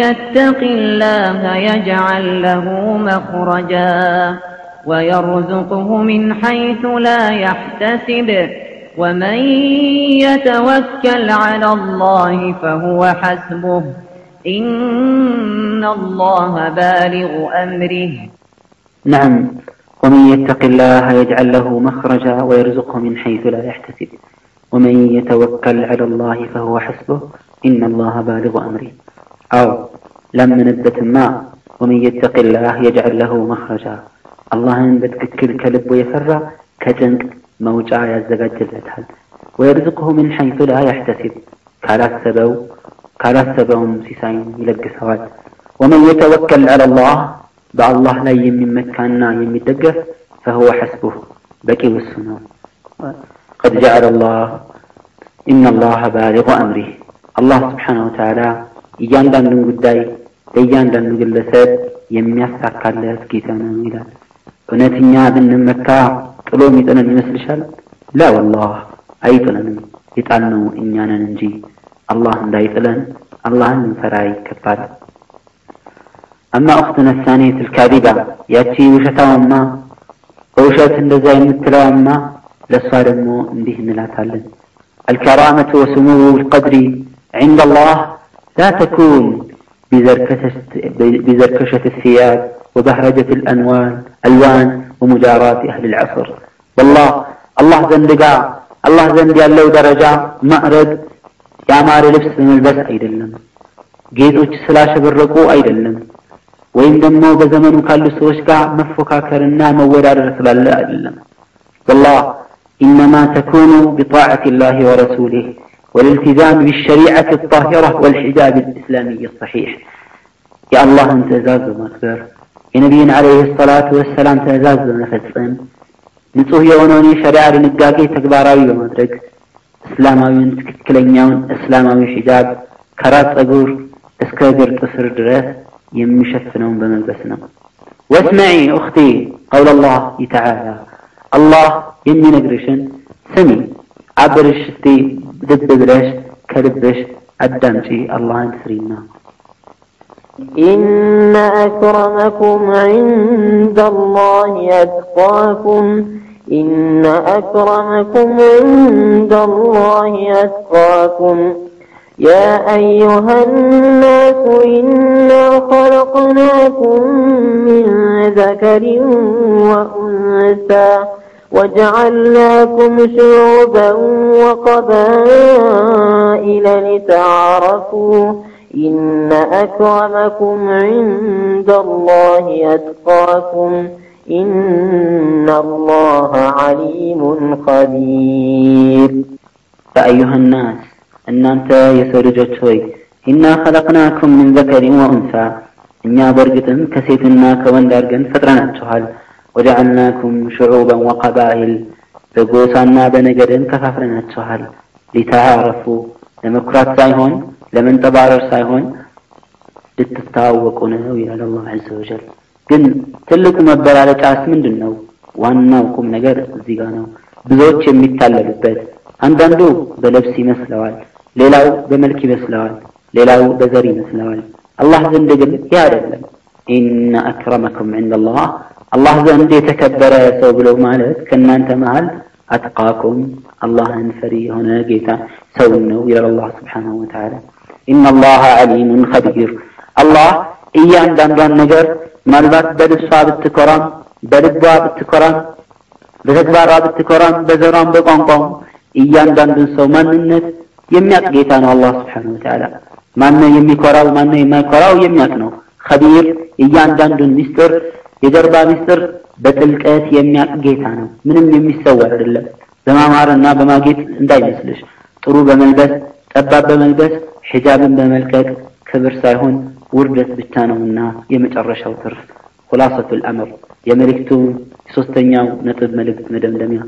يتق الله يجعل له مخرجا ويرزقه من حيث لا يحتسب ومن يتوكل على الله فهو حسبه إن الله بالغ أمره. نعم. ومن يتق الله يجعل له مخرجا ويرزقه من حيث لا يحتسب. ومن يتوكل على الله فهو حسبه. إن الله بالغ أمره. أو لم نبت ما ومن يتق الله يجعل له مخرجا. الله بتككل كلب ويفرع. كجنك موجع يزجاجلتها ويرزقه من حيث لا يحتسب. كالا ካላሰበውም ሲሳይን ይለግሰዋል ومن يتوكل على الله باع الله لا يمين مكاننا يمين دقف فهو حسبه. بكي والسنة. قد جعل الله إن الله بالغ أمره. الله سبحانه وتعالى إيان دان دن قداي إيان دان قلسات يمين يساك على سكيتان أميلا فنتنيا بن مكا تلومي تنا لا والله أي تنا نمي يتعلنو إنيانا ننجي. አላህ እንዳይጥለን አላህን እንፈራ ይገባል። አማ ኡኽቱና ሳኒየት ልካዚባ ያቺ ውሸታዋማ በውሸት እንደዛ የምትለዋማ ለእሷ ደግሞ እንዲህ እንላታለን الكرامة وسمو القدر عند الله لا تكون بزركشة الثياب وبهرجة الأنوان ألوان ومجاراة أهل العصر والله الله زندقا الله زند ያለው ደረጃ ማዕረግ يا ماري لبس من ያማረ ልብስ መልበስ አይደለም። ጌጦች ስላሸበረቁ አይደለም። ወይም ደግሞ በዘመኑ ካሉ ሰዎች ጋር መፎካከርና መወዳደር ስላለ አይደለም። والله انما تكون بطاعه الله ورسوله والالتزام بالشريعه الطاهره والحجاب الاسلامي الصحيح يا الله انت ازاز يا نبينا عليه الصلاه والسلام تزاز ومفصم نصوح يونوني شريعه لنقاقي تكبارا ومدرك እስላማዊውን ትክክለኛውን እስላማዊ ሒጃብ ከራስ ጸጉር እስከ እግር ጥፍር ድረስ የሚሸፍነውን በመልበስ ነው። ወስመዒ ኡኽቲ ቀውለ ላህ ተዓላ አላህ የሚነግርሽን ስሚ፣ አብርሽ እስቲ ልብ ብለሽ ከልብሽ አዳምጪ፣ አላህን ፍሪና إن أكرمكم عند الله أتقاكم إن أكرمكم عند الله أتقاكم. يا أيها الناس إنا خلقناكم من ذكر وأنثى وجعلناكم شعوبا وقبائل لتعارفوا إن أكرمكم عند الله أتقاكم. إن الله عليم خبير يا أيها الناس أن أنت يسرجت هوي إنا خلقناكم من ذكر وأنثى እኛ በእርግጥም ከሴትና ከወንድ አድርገን ፈጥረናችኋል ወጀዐልናኩም ሽዑበን ወቀባኢል በጎሳና በነገድም ከፋፍለናችኋል ሊተዓረፉ ለመኩራት ሳይሆን ለመንጠባረር ሳይሆን ልትታወቁ ነው ይላል አላህ ዐዘ ወጀል ግን ትልቁ መበላለጫስ ምንድን ነው ዋናው ቁም ነገር እዚህ ጋር ነው ብዙዎች የሚታለሉበት አንዳንዱ በልብስ ይመስለዋል ሌላው በመልክ ይመስለዋል ሌላው በዘር ይመስለዋል አላህ ዘንድ ግን ይህ አይደለም ኢነ አክረመኩም ዐንደላህ አላህ ዘንድ የተከበረ ሰው ብሎ ማለት ከእናንተ መሃል አትቃኩም አላህን ፈሪ የሆነ ጌታ ሰውን ነው ይላል አላህ ስብሓንሁ ወተዓላ ኢነ አላህ ዓሊሙን ኸቢር አላህ እያንዳንዷን ነገር ምናልባት በልብሷ ብትኮራም በልቧ ብትኮራም በተግባሯ ብትኮራም በዘሯም በቋንቋም እያንዳንዱን ሰው ማንነት የሚያውቅ ጌታ ነው አላህ ስብሓነሁ ወተዓላ። ማነው የሚኮራው ማነው የማይኮራው የሚያውቅ ነው። ኸቢር እያንዳንዱን ሚስጥር የጀርባ ሚስጥር በጥልቀት የሚያውቅ ጌታ ነው። ምንም የሚሰወር አይደለም። በማማርና በማጌጥ እንዳይመስልሽ። ጥሩ በመልበስ ጠባብ በመልበስ ሒጃብን በመልቀቅ ክብር ሳይሆን ውርደት ብቻ ነውና የመጨረሻው ትርፍ ሁላሰቱል አምር የመልእክቱ ሶስተኛው ነጥብ መልእክት መደምደሚያ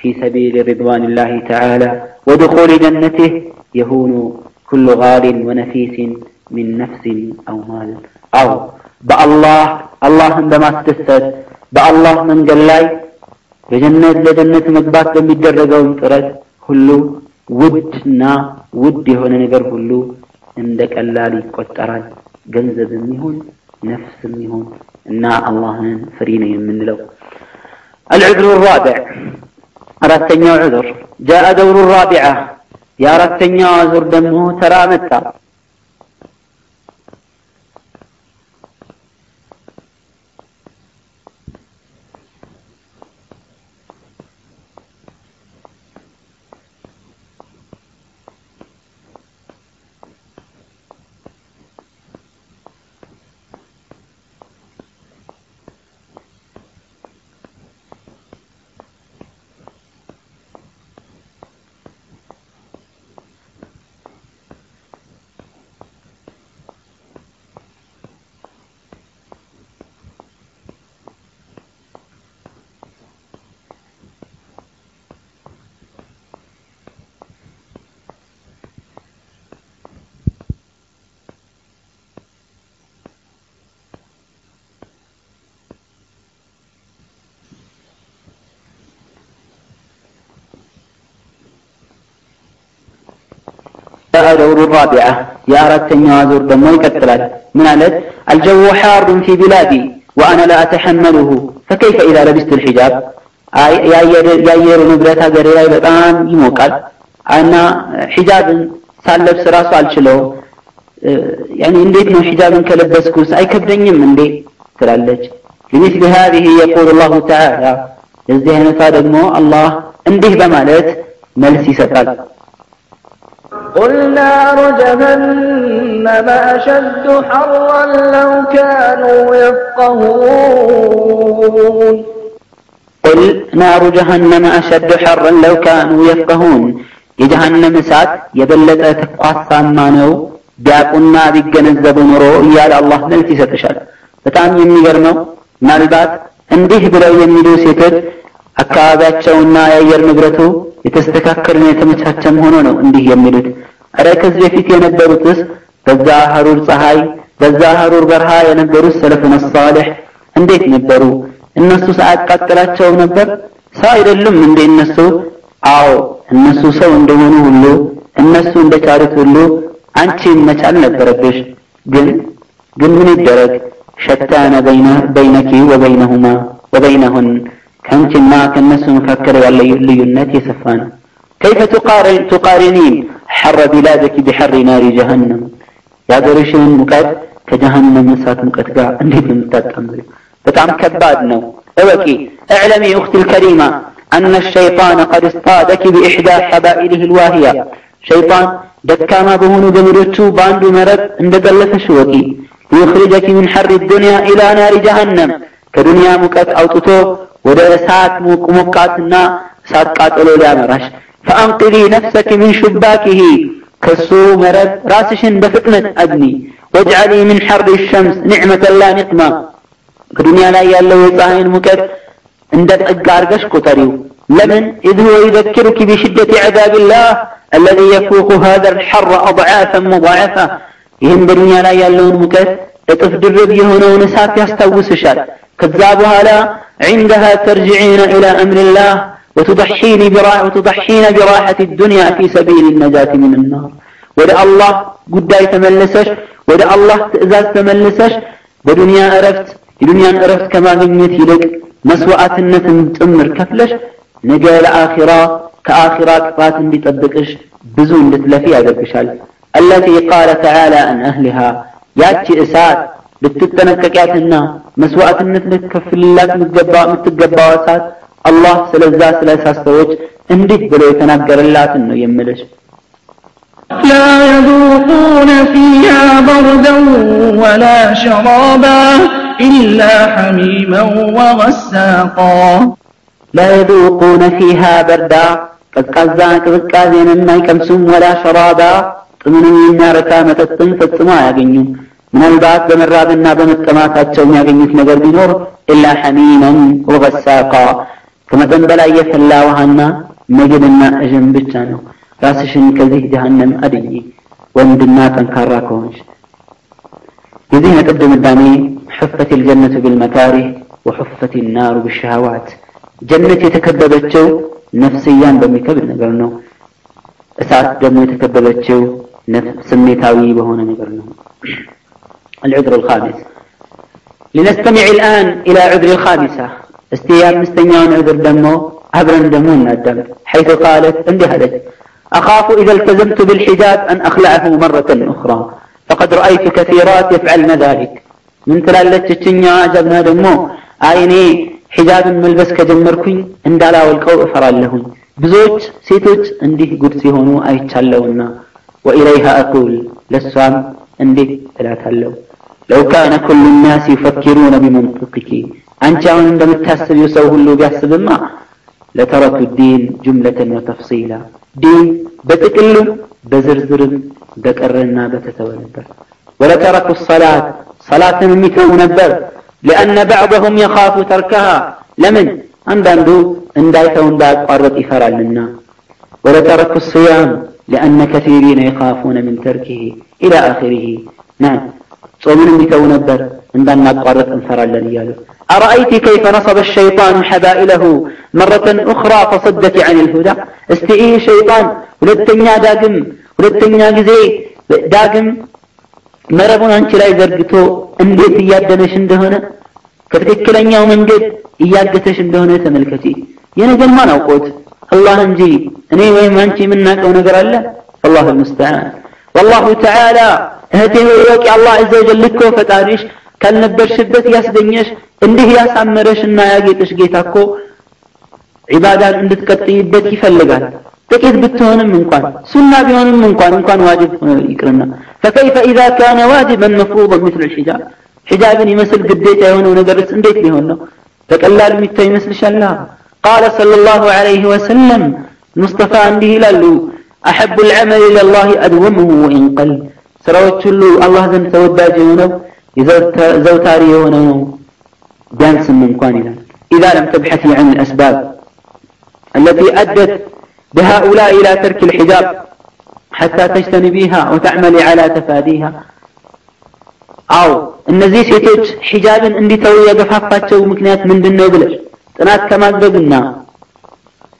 ፊ ሰቢል ሪድዋንላሂ ተዓላ ወድኹል ጀነቲህ የሁኑ ኩሉ ጋሊን ወነፊሲን ሚን ነፍሲን አው ማል አው በአላህ አላህን በማስደሰት በአላህ መንገድ ላይ በጀነት ለጀነት መግባት በሚደረገውን ጥረት ሁሉ ውድና ውድ የሆነ ነገር ሁሉ እንደ ቀላል ይቆጠራል። ገንዘብም ይሁን ነፍስም ይሁን እና አላህን ፍሪ ነው የምንለው። العذر الرابع أرثتني عذر جاء دور الرابعة يا رثتني عذر دمه ترى متى دور الرابعة يا رتني وازور دمو يكتلال من قالت الجو حار في بلادي وأنا لا أتحمله فكيف إذا لبست الحجاب يا يير نبرة هذا لا بطان يموكال أنا حجاب ሳለብስ ራሱ አልችለው ያኒ እንዴት ነው ሒጃብን ከለበስኩስ አይከብደኝም እንዴ ትላለች لمثل هذه يقول الله تعالى ለዚህ አይነቷ ደግሞ አላህ እንዲህ በማለት መልስ ይሰጣል قل نار جهنم أشد حرا لو كانوا يفقهون قل نار جهنم أشد حرا لو كانوا يفقهون የጀሃነም እሳት የበለጠ ተቋሳማ ነው ቢያቁና ቢገነዘቡ ኑሮ እያለ አላህ መልስ ይሰጥሻል። በጣም የሚገርመው ምናልባት እንዲህ ብለው የሚሉ ሴቶች አካባቢያቸውና የአየር ንብረቱ የተስተካከለና የተመቻቸም ሆኖ ነው እንዲህ የሚሉት። እረ ከዚህ በፊት የነበሩትስ በዛ ሀሩር ፀሐይ፣ በዛ ሀሩር በረሃ የነበሩት ሰለፉን ሳሊሕ እንዴት ነበሩ? እነሱ ሳያቃጥላቸው ነበር? ሰው አይደሉም እንዴ እነሱ? አዎ እነሱ ሰው እንደሆኑ ሁሉ እነሱ እንደቻሉት ሁሉ አንቺም መቻል ነበረብሽ። ግን ግን ምን ይደረግ ሸታነ በይነኪ ወበይነሁማ ወበይነሁን ከአንቺና ከእነሱ መካከል ያለ ልዩነት የሰፋ ነው። كيف تقارنين حر بلادك بحر نار جهنم የሀገርሽን ሙቀት ከጀሃነም እሳት ሙቀት ጋር እንዴት የምታጣምሪ? በጣም ከባድ ነው። እወቂ እዕለሚ እኽቲ ልከሪማ أن الشيطان قد اصطادك بإحدى حبائله الواهية شيطان دكاما بهون جمدوتشو باندو مرض عند دلفش وكي ليخرجك من حر الدنيا إلى نار جهنم كدنيا مكات ወደ እሳት ሙቅ ሙቃትና እሳት ቃጠሎ ሊያመራሽ ፈአንቅሊ ነፍሰኪ ምን ሹባኪሂ ከሱ መረብ ራስሽን በፍጥነት አግኒ ወጅዐሊ ምን ሐር ሸምስ ኒዕመተን ላ ኒቅማ ከዱንያ ላይ ያለው የፀሐይን ሙቀት እንደ ጸጋ አድርገሽ ቁጠሪው ለምን ኢዝ ሁወ ዩዘኪሩኪ ቢሽደቲ ዐዛብላህ አለዚ የፉቁ ሃዛ ልሐረ አድዓፈን ሙዳዓፋ ይህም በዱንያ ላይ ያለውን ሙቀት እጥፍ ድርብ የሆነውን እሳት ያስታውስሻል ከዛ በኋላ عندها ترجعين إلى أمر الله وتضحين براحة وتضحين براحة الدنيا في سبيل النجاة من النار ወደ አላህ ጉዳይ ተመልሰሽ ወደ አላህ ትእዛዝ ተመልሰሽ በዱንያ እረፍት የዱንያን እረፍት ከማግኘት ይልቅ መስዋዕትነትን ጭምር ከፍለሽ ነገ ለአኺራ ከአኺራ ቅጣት እንዲጠብቅሽ ብዙ እንድትለፊ ያደርግሻል። አለቲ ቃለ ተዓላ አን አህሊሃ ያቺ እሳት ልትጠነቀቂያትና መስዋዕትነት ልትከፍልላት የምትገባው እሳት አላህ ስለዛ ስለ እሳት ሰዎች እንዲህ ብሎ የተናገረላትን ነው የምልሽ لا يذوقون فيها بردا ولا شرابا إلا حميما وغساقا لا يذوقون فيها بردا ቀዝቃዛ ቅዝቃዜን የማይቀምሱም ወላ ሸራባ ጥምንም የሚያረካ መጠጥን ፈጽሞ አያገኙም ምናልባት በመራብና በመጠማታቸው የሚያገኙት ነገር ቢኖር ኢላ ሐሚመን ወበሳቃ ከመጠን በላይ የፈላ ውሃና ምግብና እዥም ብቻ ነው ራስሽን ከዚህ ጀሃነም አድኝ ወንድና ጠንካራ ከሆንሽ የዚህ ነጥብ ድምዳሜ ሑፈት ልጀነቱ ብልመካሪህ ወሑፈት ናሩ ብሸሃዋት ጀነት የተከበበችው ነፍስያን በሚከብድ ነገር ነው እሳት ደግሞ የተከበበችው ስሜታዊ በሆነ ነገር ነው العذر الخامس. لنستمع الآن إلى عذر الخامسة. استياب مستنيون عذر دمه أبرا دمونا الدم حيث قالت اندهدت. أخاف إذا التزمت بالحجاب أن أخلعه مرة أخرى. فقد رأيت كثيرات يفعلن ذلك. من تلالت تشنيا جبنا دمو اندالا ሒጃብ መልበስ لهم بزوج سيتوج ብዙዎች قرسي እንዲህ أي ሲሆኑ وإليها أقول አቁል ለሷም ثلاثة እላታለሁ። ለው ካነ ኩሉ ናስ ዩፈኪሩነ ቢመንጥቅኪ አንቺ አሁን እንደምታስቢው ሰው ሁሉ ቢያስብማ ለተረኩ ዲን ጁምለተን ወተፍሲላ ዲን በጥቅሉ በዝርዝርም በቀረና በተተወ ነበር ወለተረኩ ሰላት ሰላትን የሚተው ነበር لأن بعضهم يخاف تركها لمن عندندو እንዳይተው እንዳያቋርጥ ይፈራልና ولترك الصيام لأن كثيرين يخافون من تركه إلى آخره نعم ጾምን የሚተው ነበር እንዳናቋርጥ እንፈራለን እያሉ أرأيت كيف نصب الشيطان حبائله مرة أخرى فصدت عن الهدى استئي شيطان ሁለተኛ ዳግም ሁለተኛ ጊዜ ዳግም መረቡን አንቺ ላይ ዘርግቶ እንዴት እያደነሽ እንደሆነ ከትክክለኛው መንገድ እያገተሽ እንደሆነ ተመልከቲ የነገር ማን አውቆት አላህ እንጂ እኔ ወይም አንቺ የምናውቀው ነገር አለ አላሁ ልሙስተዓን والله تعالى هذه الوقت الله عز وجل لك فتاريش كان نبر شدة ياسدنيش انده ياس عمرش أنا ياجيتش جيتاكو عبادة عندك كتي بدي فلقان تكيد بتهون من سنة بيون من قان من واجب يكرمنا فكيف إذا كان واجبا مفروضا مثل الحجاب؟ حجاب يمثل قديت يهون ونقرس انديت بيهون. فكلا لميت يمثل شلا قال صلى الله عليه وسلم مصطفى عنده لالو أحب العمل إلى الله أدومه وإن قل سروت له الله زن توداج يهونه زوتاري يهونه بيانس من قانلا إذا لم تبحثي عن الأسباب التي أدت بهؤلاء إلى ترك الحجاب حتى تجتنبيها وتعملي على تفاديها أو እነዚህ ሴቶች ሒጃብን እንዲተው ያገፋፋቸው ምክንያት ምንድን ነው ብለሽ ጥናት ከማድረግና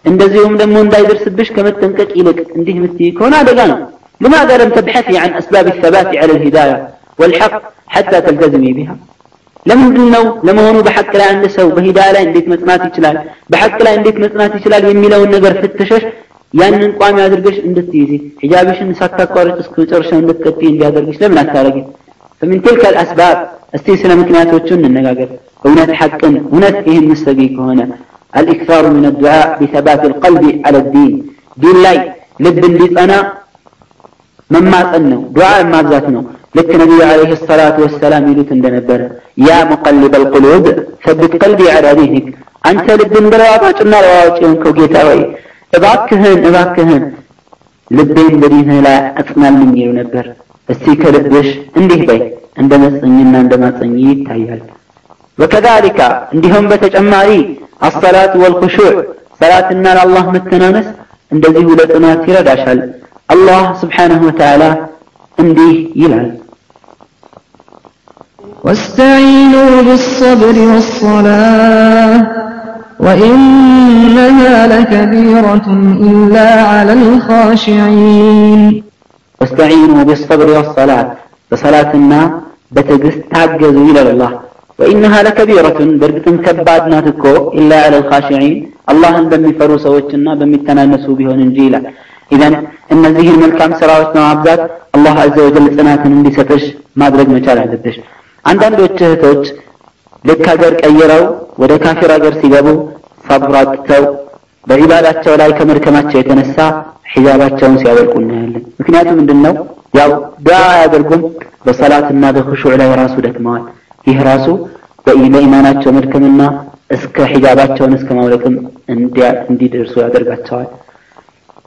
እንደዚሁም ደግሞ እንዳይደርስብሽ ከመጠንቀቅ ይልቅ እንዲህ ምትይ ከሆነ አደጋ ነው لماذا لم تبحثي عن أسباب الثبات على الهداية والحق حتى تلتزمي بها ለምንድን ነው ለመሆኑ በሐቅ ላይ አንድ ሰው በሂዳያ ላይ እንዴት መጽናት ይችላል በሐቅ ላይ እንዴት መጽናት ይችላል የሚለውን ነገር ፍትሸሽ ያንን ቋሚ አድርገሽ እንድትይዚ ሒጃብሽን ሳታቋርጭ እስከ መጨረሻ እንድትቀጥይ እንዲያደርግሽ ለምን አታረጊ فمن تلك الأسباب እስቲ ስለ ምክንያቶቹን እንነጋገር እውነት ሐቅን እውነት ይህን ምሰጊ ከሆነ الإكثار من الدعاء بثبات القلب على الدين دين ላይ ልብ እንዲጸና መማፀን ነው ዱዓ ማብዛት ነው ልክ ነቢዩ ዓለይሂ ሰላቱ ወሰላም ይሉት እንደነበረ ያ ሙቀልበ ልቁሉብ ሰብት ቀልቢ ዐላ ዲኒክ አንተ ልብን ገለዋጣጭና ለዋዋጭ የሆንከው ጌታ ወይ እባክህን እባክህን ልቤን በዲንህ ላይ አጽናልኝ ይሉ ነበር እስቲ ከልብሽ እንዲህ በይ እንደ መጸኝና እንደ ማጸኝ ይታያል ወከዛሊካ እንዲሁም በተጨማሪ አሰላት ወልኹሹዕ ሰላትና ለአላህ መተናነስ እንደዚሁ ለጥናት ይረዳሻል አላህ ስብሓንሁ ወተዓላ እንዲህ ይላል واستعينوا بالصبر والصلاة وإنها لكبيرة إلا على الخاشعين واستعينوا بالصبر والصلاة بصلاتنا بتجست تعجزوا إلى الله ወኢነሃ ለከቢረቱን በእርግጥም ከባድ ናት እኮ ኢላ አለል ኻሺዒን አላህን በሚፈሩ ሰዎችና በሚተናነሱ ቢሆን እንጂ ይላል። ኢዘን እነዚህን መልካም ስራዎች ለማብዛት አላህ አዘ ወጀል ጽናትን እንዲሰጥሽ ማድረግ መቻል አለብሽ። አንዳንዶች እህቶች ልክ ሀገር ቀየረው ወደ ካፊር ሀገር ሲገቡ ሰብራጥተው በዒባዳቸው ላይ ከመድከማቸው የተነሳ ሒጃባቸውን ሲያወልቁ እናያለን። ምክንያቱም ምንድን ነው ያው ዱዓ አያደርጉም፣ በሰላትና በኹሹዕ ላይ ራሱ ደክመዋል። ይህ ራሱ በኢማናቸው መድከምና እስከ ሒጃባቸውን እስከ ማውለቅም እንዲደርሱ ያደርጋቸዋል።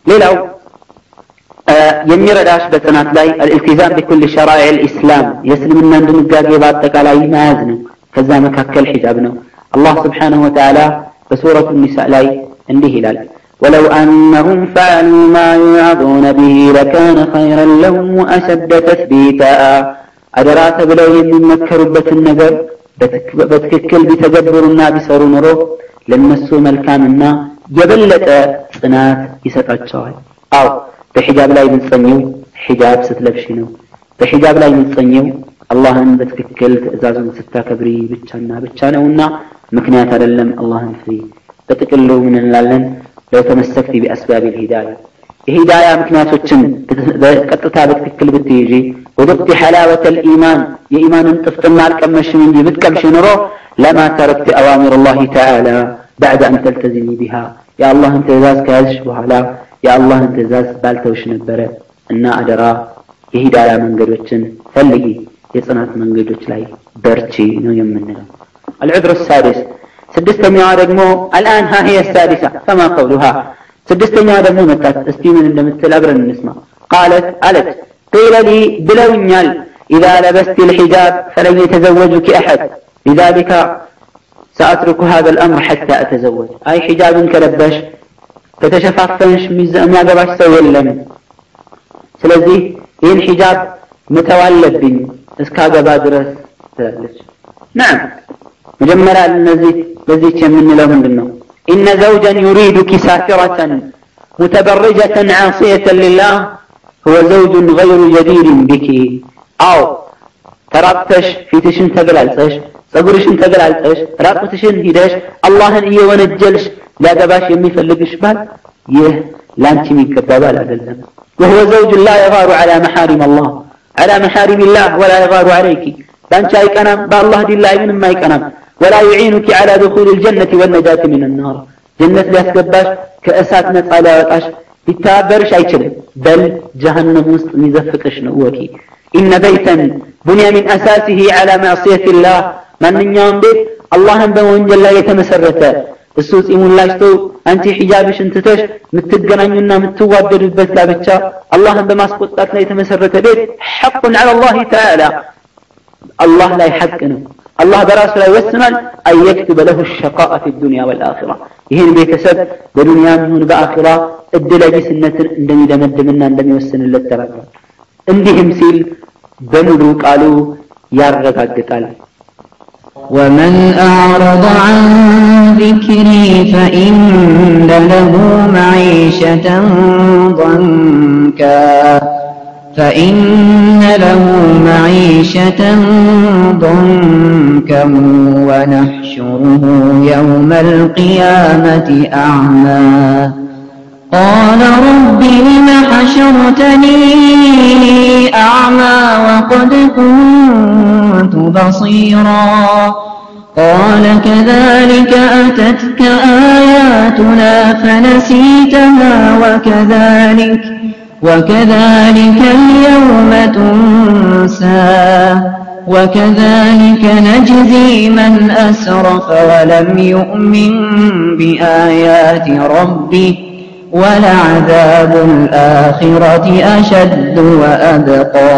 ሌላው የሚረዳሽ በጽናት ላይ አልኢልቲዛም ቢኩል ሸራኢዕ ልኢስላም የእስልምናን ድንጋጌ በአጠቃላይ መያዝ ነው። ከዛ መካከል ሒጃብ ነው። አላህ ስብሓነሁ ወተዓላ በሱረቱ ኒሳ ላይ እንዲህ ይላል ولو أنهم فعلوا ما يوعظون به لكان خيرا لهم وأشد تثبيتا አደራ ተብለው የሚመከሩበትን ነገር በትክክል ቢተገብሩና ቢሰሩ ኑሮ ለነሱ መልካምና የበለጠ ጽናት ይሰጣቸዋል አው በሒጃብ ላይ የምንጸኘው ሒጃብ ስትለብሺ ነው በሒጃብ ላይ የምንጸኘው አላህን በትክክል ትእዛዙን ስታከብሪ ብቻና ብቻ ነውና ምክንያት አይደለም አላህን ፍሪ በጥቅሉ ምን እንላለን ለው ተመሰክቲ ቢአስባብ ልሂዳያ የሂዳያ ምክንያቶችን በቀጥታ በትክክል ብትይዢ ወደቅቲ ሐላወተ ልኢማን የኢማንን ጥፍጥና አልቀመሽም እንጂ ብትቀምሽ ኑሮ ለማ ተረክቲ አዋሚር ላህ ተዓላ ባዕድ አን ተልተዚሚ ቢሃ የአላህን ትእዛዝ ከያዝሽ በኋላ የአላህን ትእዛዝ ባልተውሽ ነበረ እና አደራ የሂዳያ መንገዶችን ፈልጊ የጽናት መንገዶች ላይ በርቺ ነው የምንለው አልዑድር ሳዲስ ስድስተኛዋ ደግሞ አልአን ሀ ሂየ ሳዲሳ ፈማ ቀውሉሃ ስድስተኛዋ ደግሞ መጣት እስቲ ምን እንደምትል አብረን እንስማ ቃለት አለች ቂለ ሊ ብለውኛል ኢዛ ለበስቲ ልሒጃብ ፈለን የተዘወጁኪ አሐድ ሊዛሊካ سأترك هذا الأمر حتى أتزوج أي حجاب كلبش ከተሸፋፈንሽ የሚያገባሽ ሰው የለም ስለዚህ ይህን ሒጃብ መተው አለብኝ እስካገባ ድረስ ትላለች ናም መጀመሪያ እነዚህ ለዚች የምንለው ምንድን ነው إن زوجا يريدك سافرة متبرجة عاصية لله هو زوج غير جدير بك أو ترابتش في تشن تقلالتش ጸጉርሽን ተገላልጠሽ ራቁትሽን ሂደሽ አላህን እየወነጀልሽ ሊያገባሽ የሚፈልግሽ ባል ይህ ላንቺ የሚገባ ባል አይደለም وهو زوج لا يغار على محارم الله على محارم الله ولا يغار عليك بانش ايقنام بالله دي الله من ما ايقنام ولا يعينك على دخول الجنة والنجاة من النار جنة ሊያስገባሽ ከእሳት ነፃ ሊያወጣሽ ሊተባበርሽ አይችልም በል ጀሃነም ውስጥ የሚዘፍቅሽ ነው ወቂ إن بيتا بني من أساسه على معصية الله ማንኛውም ቤት አላህን በወንጀል ላይ የተመሰረተ እሱ ጺሙን ላጭቶ አንቺ ሒጃብሽን ትተሽ የምትገናኙና የምትዋደዱበት ጋብቻ አላህን በማስቆጣት ላይ የተመሰረተ ቤት ሐቁን ዐላ አላህ ተዓላ አላህ ላይ ሐቅ ነው አላህ በራሱ ላይ ወስኗል አየክትበ ለሁ ሸቃአ ፊ ዱንያ ወልአኺራ ይህን ቤተሰብ በዱንያም ይሁን በአኺራ እድለ ቢስነትን እንደሚደመድምና እንደሚወስንለት ተረድቷል እንዲህም ሲል በሙሉ ቃሉ ያረጋግጣል ومن أعرض عن ذكري فإن له معيشة ضنكا فإن له معيشة ضنكا ونحشره يوم القيامة أعمى. قال رب لم حشرتني أعمى وقد كنت بصيرا. قال كذلك أتتك آياتنا فنسيتها وكذلك وكذلك اليوم تنسى وكذلك نجزي من أسرف ولم يؤمن بآيات ربه ولعذاب الآخرة أشد وأبقى.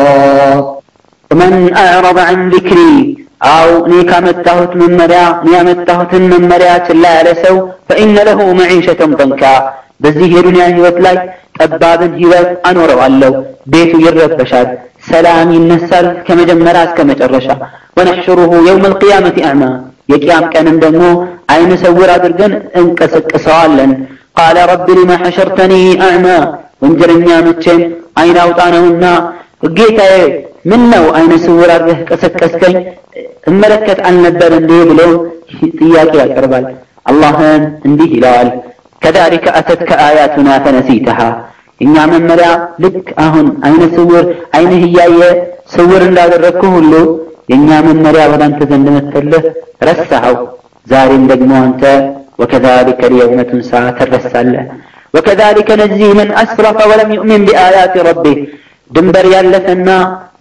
ومن أعرض عن ذكري أو نيك متهت من مريا نيا متهت من مريا لا رسو فإن له معيشة ضنكا. በዚህ የዱንያ ህይወት ላይ ጠባብን ህይወት አኖረዋለሁ። ቤቱ ይረበሻል ሰላም ይነሳል ከመጀመሪያ እስከ መጨረሻ። ወነሕሽሩሁ የውም አልቅያመት አዕማ የቅያም ቀንም ደግሞ አይነ ሰውር አድርገን እንቀሰቅሰዋለን። ቃለ ረቢ ሊማ ሐሸርተኒ አዕማ ወንጀለኛ መቼም አይን አውጣ ነውና። ጌታዬ ምን ነው አይነ ስውር አድርገህ ቀሰቀስከኝ? እመለከት አልነበር እንዴ ብሎ ጥያቄ ያቀርባል። አላህን እንዲህ ይለዋል ከዛሊከ አተትከ አያቱና ፈነሲተሃ እኛ መመሪያ ልክ አሁን አይነ ስውር አይንህ እያየ ስውር እንዳደረግኩ ሁሉ የእኛ መመሪያ ወደ አንተ ዘንድ መተልህ ረሳኸው ዛሬም ደግሞ አንተ وكذلك اليوم تنسى ترسل وكذلك نجزي من أسرف ولم يؤمن بآيات ربه ድንበር ያለፈና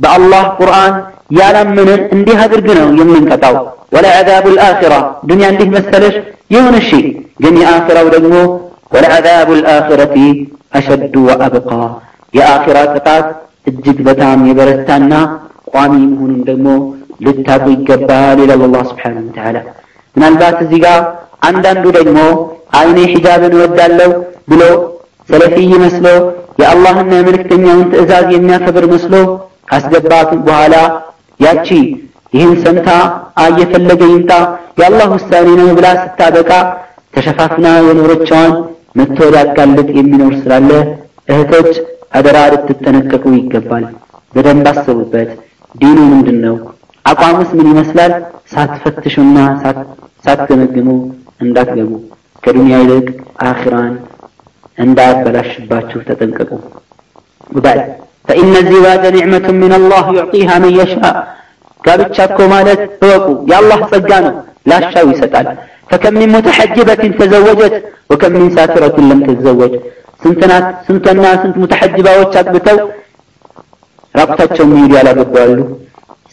በአላህ ቁርአን ያላመንን እንዲህ አድርግ ነው የምንቀጣው ወለዐዛቡ ልአኺራ ዱንያ እንዲህ መሰለሽ ይሁን እሺ ግን የአኺራው ደግሞ ወለዐዛቡ ልአኺረቲ አሸዱ ወአብቃ የአኺራ ቅጣት እጅግ በጣም የበረታና ቋሚ መሆኑን ደግሞ ልታቁ ይገባል ይላል አላህ ስብሓነሁ ወተዓላ ምናልባት እዚህ ጋር አንዳንዱ ደግሞ አይኔ ሒጃብን እወዳለሁ ብሎ ሰለፊይ መስሎ የአላህና የመልእክተኛውን ትእዛዝ የሚያከብር መስሎ ካስገባት በኋላ ያቺ ይህን ሰምታ እየፈለገ ይምጣ የአላህ ውሳኔ ነው ብላ ስታበቃ ተሸፋፍና የኖረችዋን መጥቶ ሊያጋልጥ የሚኖር ስላለ እህቶች አደራ ልትጠነቀቁ ይገባል። በደንብ አስቡበት። ዲኑ ምንድን ነው? አቋሙስ ምን ይመስላል? ሳትፈትሹና ሳትገመግሙ እንዳትገቡ። ከዱንያ ይልቅ አኺራን እንዳያበላሽባችሁ ተጠንቀቁ። وبعد فإن الزواج نعمة من الله يعطيها من يشاء ጋብቻ እኮ ማለት እወቁ የአላህ ጸጋ ነው ላሻው ይሰጣል فكم من متحجبة تزوجت وكم من سافرة لم تتزوج ስንትናት ስንትና ስንት ሙተሐጅባዎች አግብተው ራቁታቸው የሚሄዱ ያላገቡ አሉ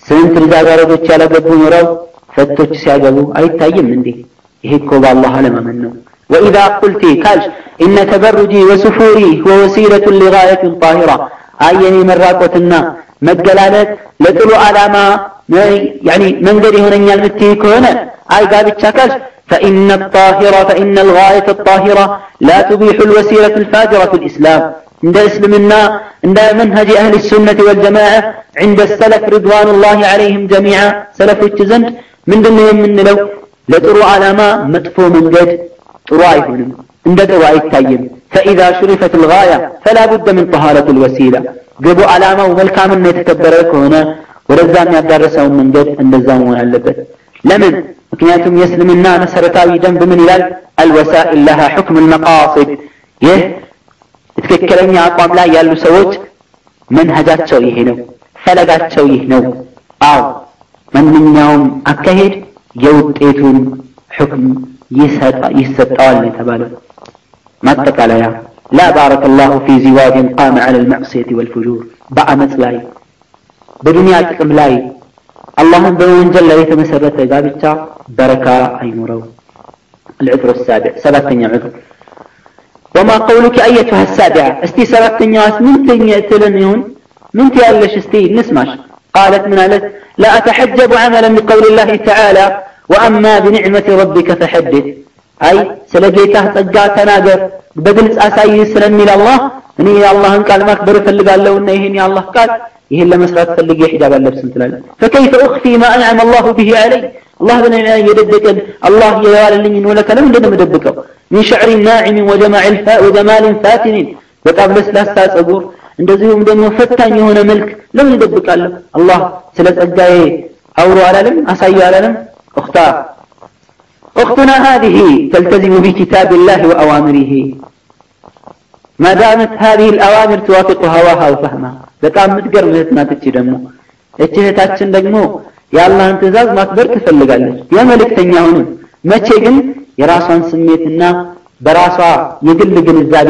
ስንት ልጃገረዶች ያላገቡ ኖረው ፈቶች ሲያገቡ አይታይም እንዴ ይሄ እኮ በአላህ አለማመን ነው وإذا قلت كالش إن تبرجي وسفوري هو وسيلة لغاية طاهرة أيني مراقوتنا مجلالات لطلو علامة يعني من قد هنا المتيك هنا أي قابل كالش فإن الطاهرة فإن الغاية الطاهرة لا تبيح الوسيلة الفاجرة في الإسلام عند اسلمنا عند منهج أهل السنة والجماعة عند السلف رضوان الله عليهم جميعا سلف التزند من دنيا من لو لطرو علامة مدفو من قد ጥሩ አይሆንም እንደ ጥሩ አይታይም فإذا شرفت الغاية فلا بد من طهارة الوسيلة ግቡ ዓላማው መልካምና የተከበረ ከሆነ ወደዛ የሚያዳረሰውን መንገድ እንደዛ መሆን አለበት ለምን ምክንያቱም የእስልምና መሰረታዊ ደንብ ምን ይላል አልወሳኢል ለሃ ሑክም ልመቃሲድ ይህ ትክክለኛ አቋም ላይ ያሉ ሰዎች መንሀጃቸው ይሄ ነው ፈለጋቸው ይህ ነው አው ማንኛውም አካሄድ የውጤቱን ሕክም ይሰጠዋል ነው የተባለው ማጠቃለያ لا بارك الله في زواج قام على المعصية والفجور بأمس لاي تقم لاي اللهم بمنجل لا يتمسرت قابتا بركة أيمرو العذر السابع سبعتين عذر وما قولك أيتها السابعة استي سبعتين ياس من تنيأتلن يون من تيالش استي نسمش قالت من لا أتحجب عملا بقول الله تعالى وأما بنعمة ربك فحدث أي سلجيته تجا تناجر በግልጽ አሳይ ስለሚል አላህ እኔ የአላህን ቃል ማክበር እፈልጋለሁና ይሄን የአላህ ቃል ይሄን ለመስራት ፈልጌ ሂጃብ አለብስም ትላለህ። ፈከይፈ ኡኽፊ ማ አንዓመ አላሁ ቢሂ ዐለይ አላህ በእኔ ላይ የደበቀን አላህ የዋለልኝን ወለከ ለምን እንደምደብቀው ሚን ሸዕሪን ናዒሚን ወጀማልን ፋቲኒን በጣም ለስላሳ ጸጉር እንደዚሁም ደግሞ ፈታኝ የሆነ መልክ ለምን እደብቃለሁ? አላህ ስለ ጸጋዬ አውሮ አላለም፣ አሳዩ አላለም። እኽታ እኽቱና ሃዚህ ተልተዚሙ ቢኪታቢላሂ ወአዋሚሪሂ وأوامره ما دامت هذه الأوامر توافق هواها وفهمها በጣም የምትገርም እህት ናት እቺ ደግሞ እቺ እህታችን ደግሞ የአላህን ትእዛዝ ማክበር ትፈልጋለች የመልእክተኛውንም መቼ ግን የራሷን ስሜትና በራሷ የግል ግንዛቤ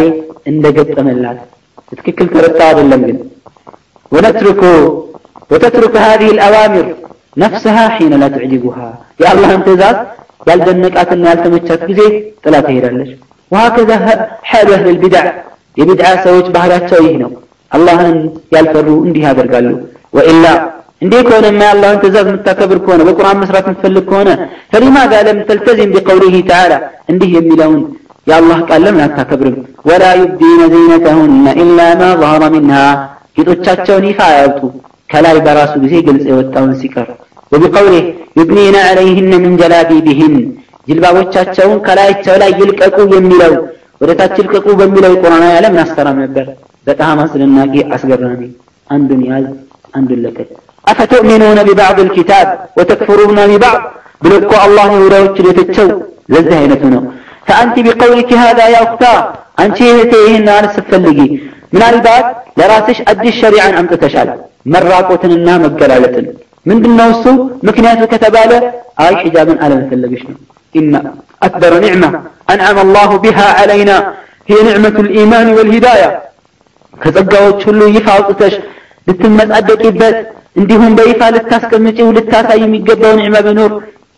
እንደገጠመላት ትክክል ተረታ አይደለም ግን ونترك وتترك هذه الأوامر نفسها حين لا تعجبها يا الله انت ذات ያልደነቃትና ያልተመቻት ጊዜ ጥላ ትሄዳለች وهكذا حال أهل البدع የቢድዓ ሰዎች ባህሪያቸው ይህ ነው አላህን ያልፈሩ እንዲህ ያደርጋሉ ወኢላ እንዴ ከሆነማ የአላህን ትእዛዝ የምታከብር ከሆነ በቁርአን መስራት የምትፈልግ ከሆነ فلماذا لم تلتزم بقوله تعالى እንዲህ የሚለውን የአላህ ቃል ለምን አታከብርም ወላ ዩብዲነ ዚነተሁነ ኢላ ማ ظهر منها ጌጦቻቸውን ይፋ አያውጡ ከላይ በራሱ ጊዜ ግልጽ የወጣውን ሲቀር وبقوله يبنين عليهن من جلابيبهن ጅልባቦቻቸውን ከላያቸው ላይ ይልቀቁ የሚለው ወደ ታች ልቀቁ በሚለው የቁርአን አያ ለምን አሰራም ነበር? በጣም አስደናቂ አስገራሚ። አንዱን ያዝ፣ አንዱን ለቀቅ። አፈትኡሚኑነ ቢባዕድ ልኪታብ ወተክፍሩነ ቢባዕድ ብሎ እኮ አላህ ይሁዳዎችን የተቸው ለዚህ አይነቱ ነው። ፈአንቲ ቢቀውሊኪ ሃዛ ያ ኡክታ፣ አንቺ እህቴ ይህን ማለት ስትፈልጊ ምናልባት ለራስሽ አዲስ ሸሪዓን አምጥተሻል፣ መራቆትንና መገላለጥን። ምንድነው እሱ ምክንያቱ ከተባለ አይ ሒጃብን አለመፈለግሽ ነው። ኢና أكبر نعمة أنعم الله بها علينا هي نعمة الإيمان والهداية ከጸጋዎች ሁሉ ይፋ አውጥተሽ ልትመጻደቂበት እንዲሁም በይፋ ልታስቀምጪው ልታሳይ የሚገባው ኒዕማ ቢኖር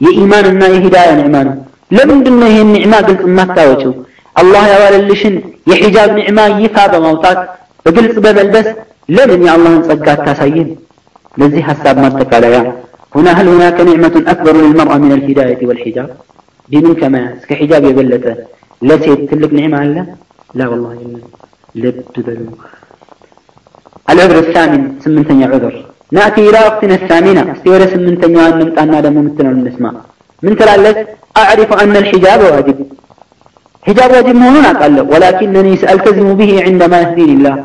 የኢማንና የሂዳያ ኒዕማ ነው ለምንድን ነው ይህን ኒዕማ ግልጽ የማታወጪው አላህ ያዋለልሽን የሒጃብ ኒዕማ ይፋ በማውጣት በግልጽ በመልበስ ለምን የአላህን ጸጋ አታሳይም ለዚህ ሀሳብ ማጠቃለያ هنا هل هناك نعمة أكبر للمرأة من الهداية والحجاب كما كحجاب يبلت. لا سيد تلك نعمة لا لا والله إلا لب بلو العذر الثامن سمنتني عذر. نأتي إلى وقتنا الثامنة. استوى سمنتني أن نمتعنا لما متنا نسمع من تلالت أعرف أن الحجاب واجب. حجاب واجب هنا قال ولكنني سألتزم به عندما يهديني الله.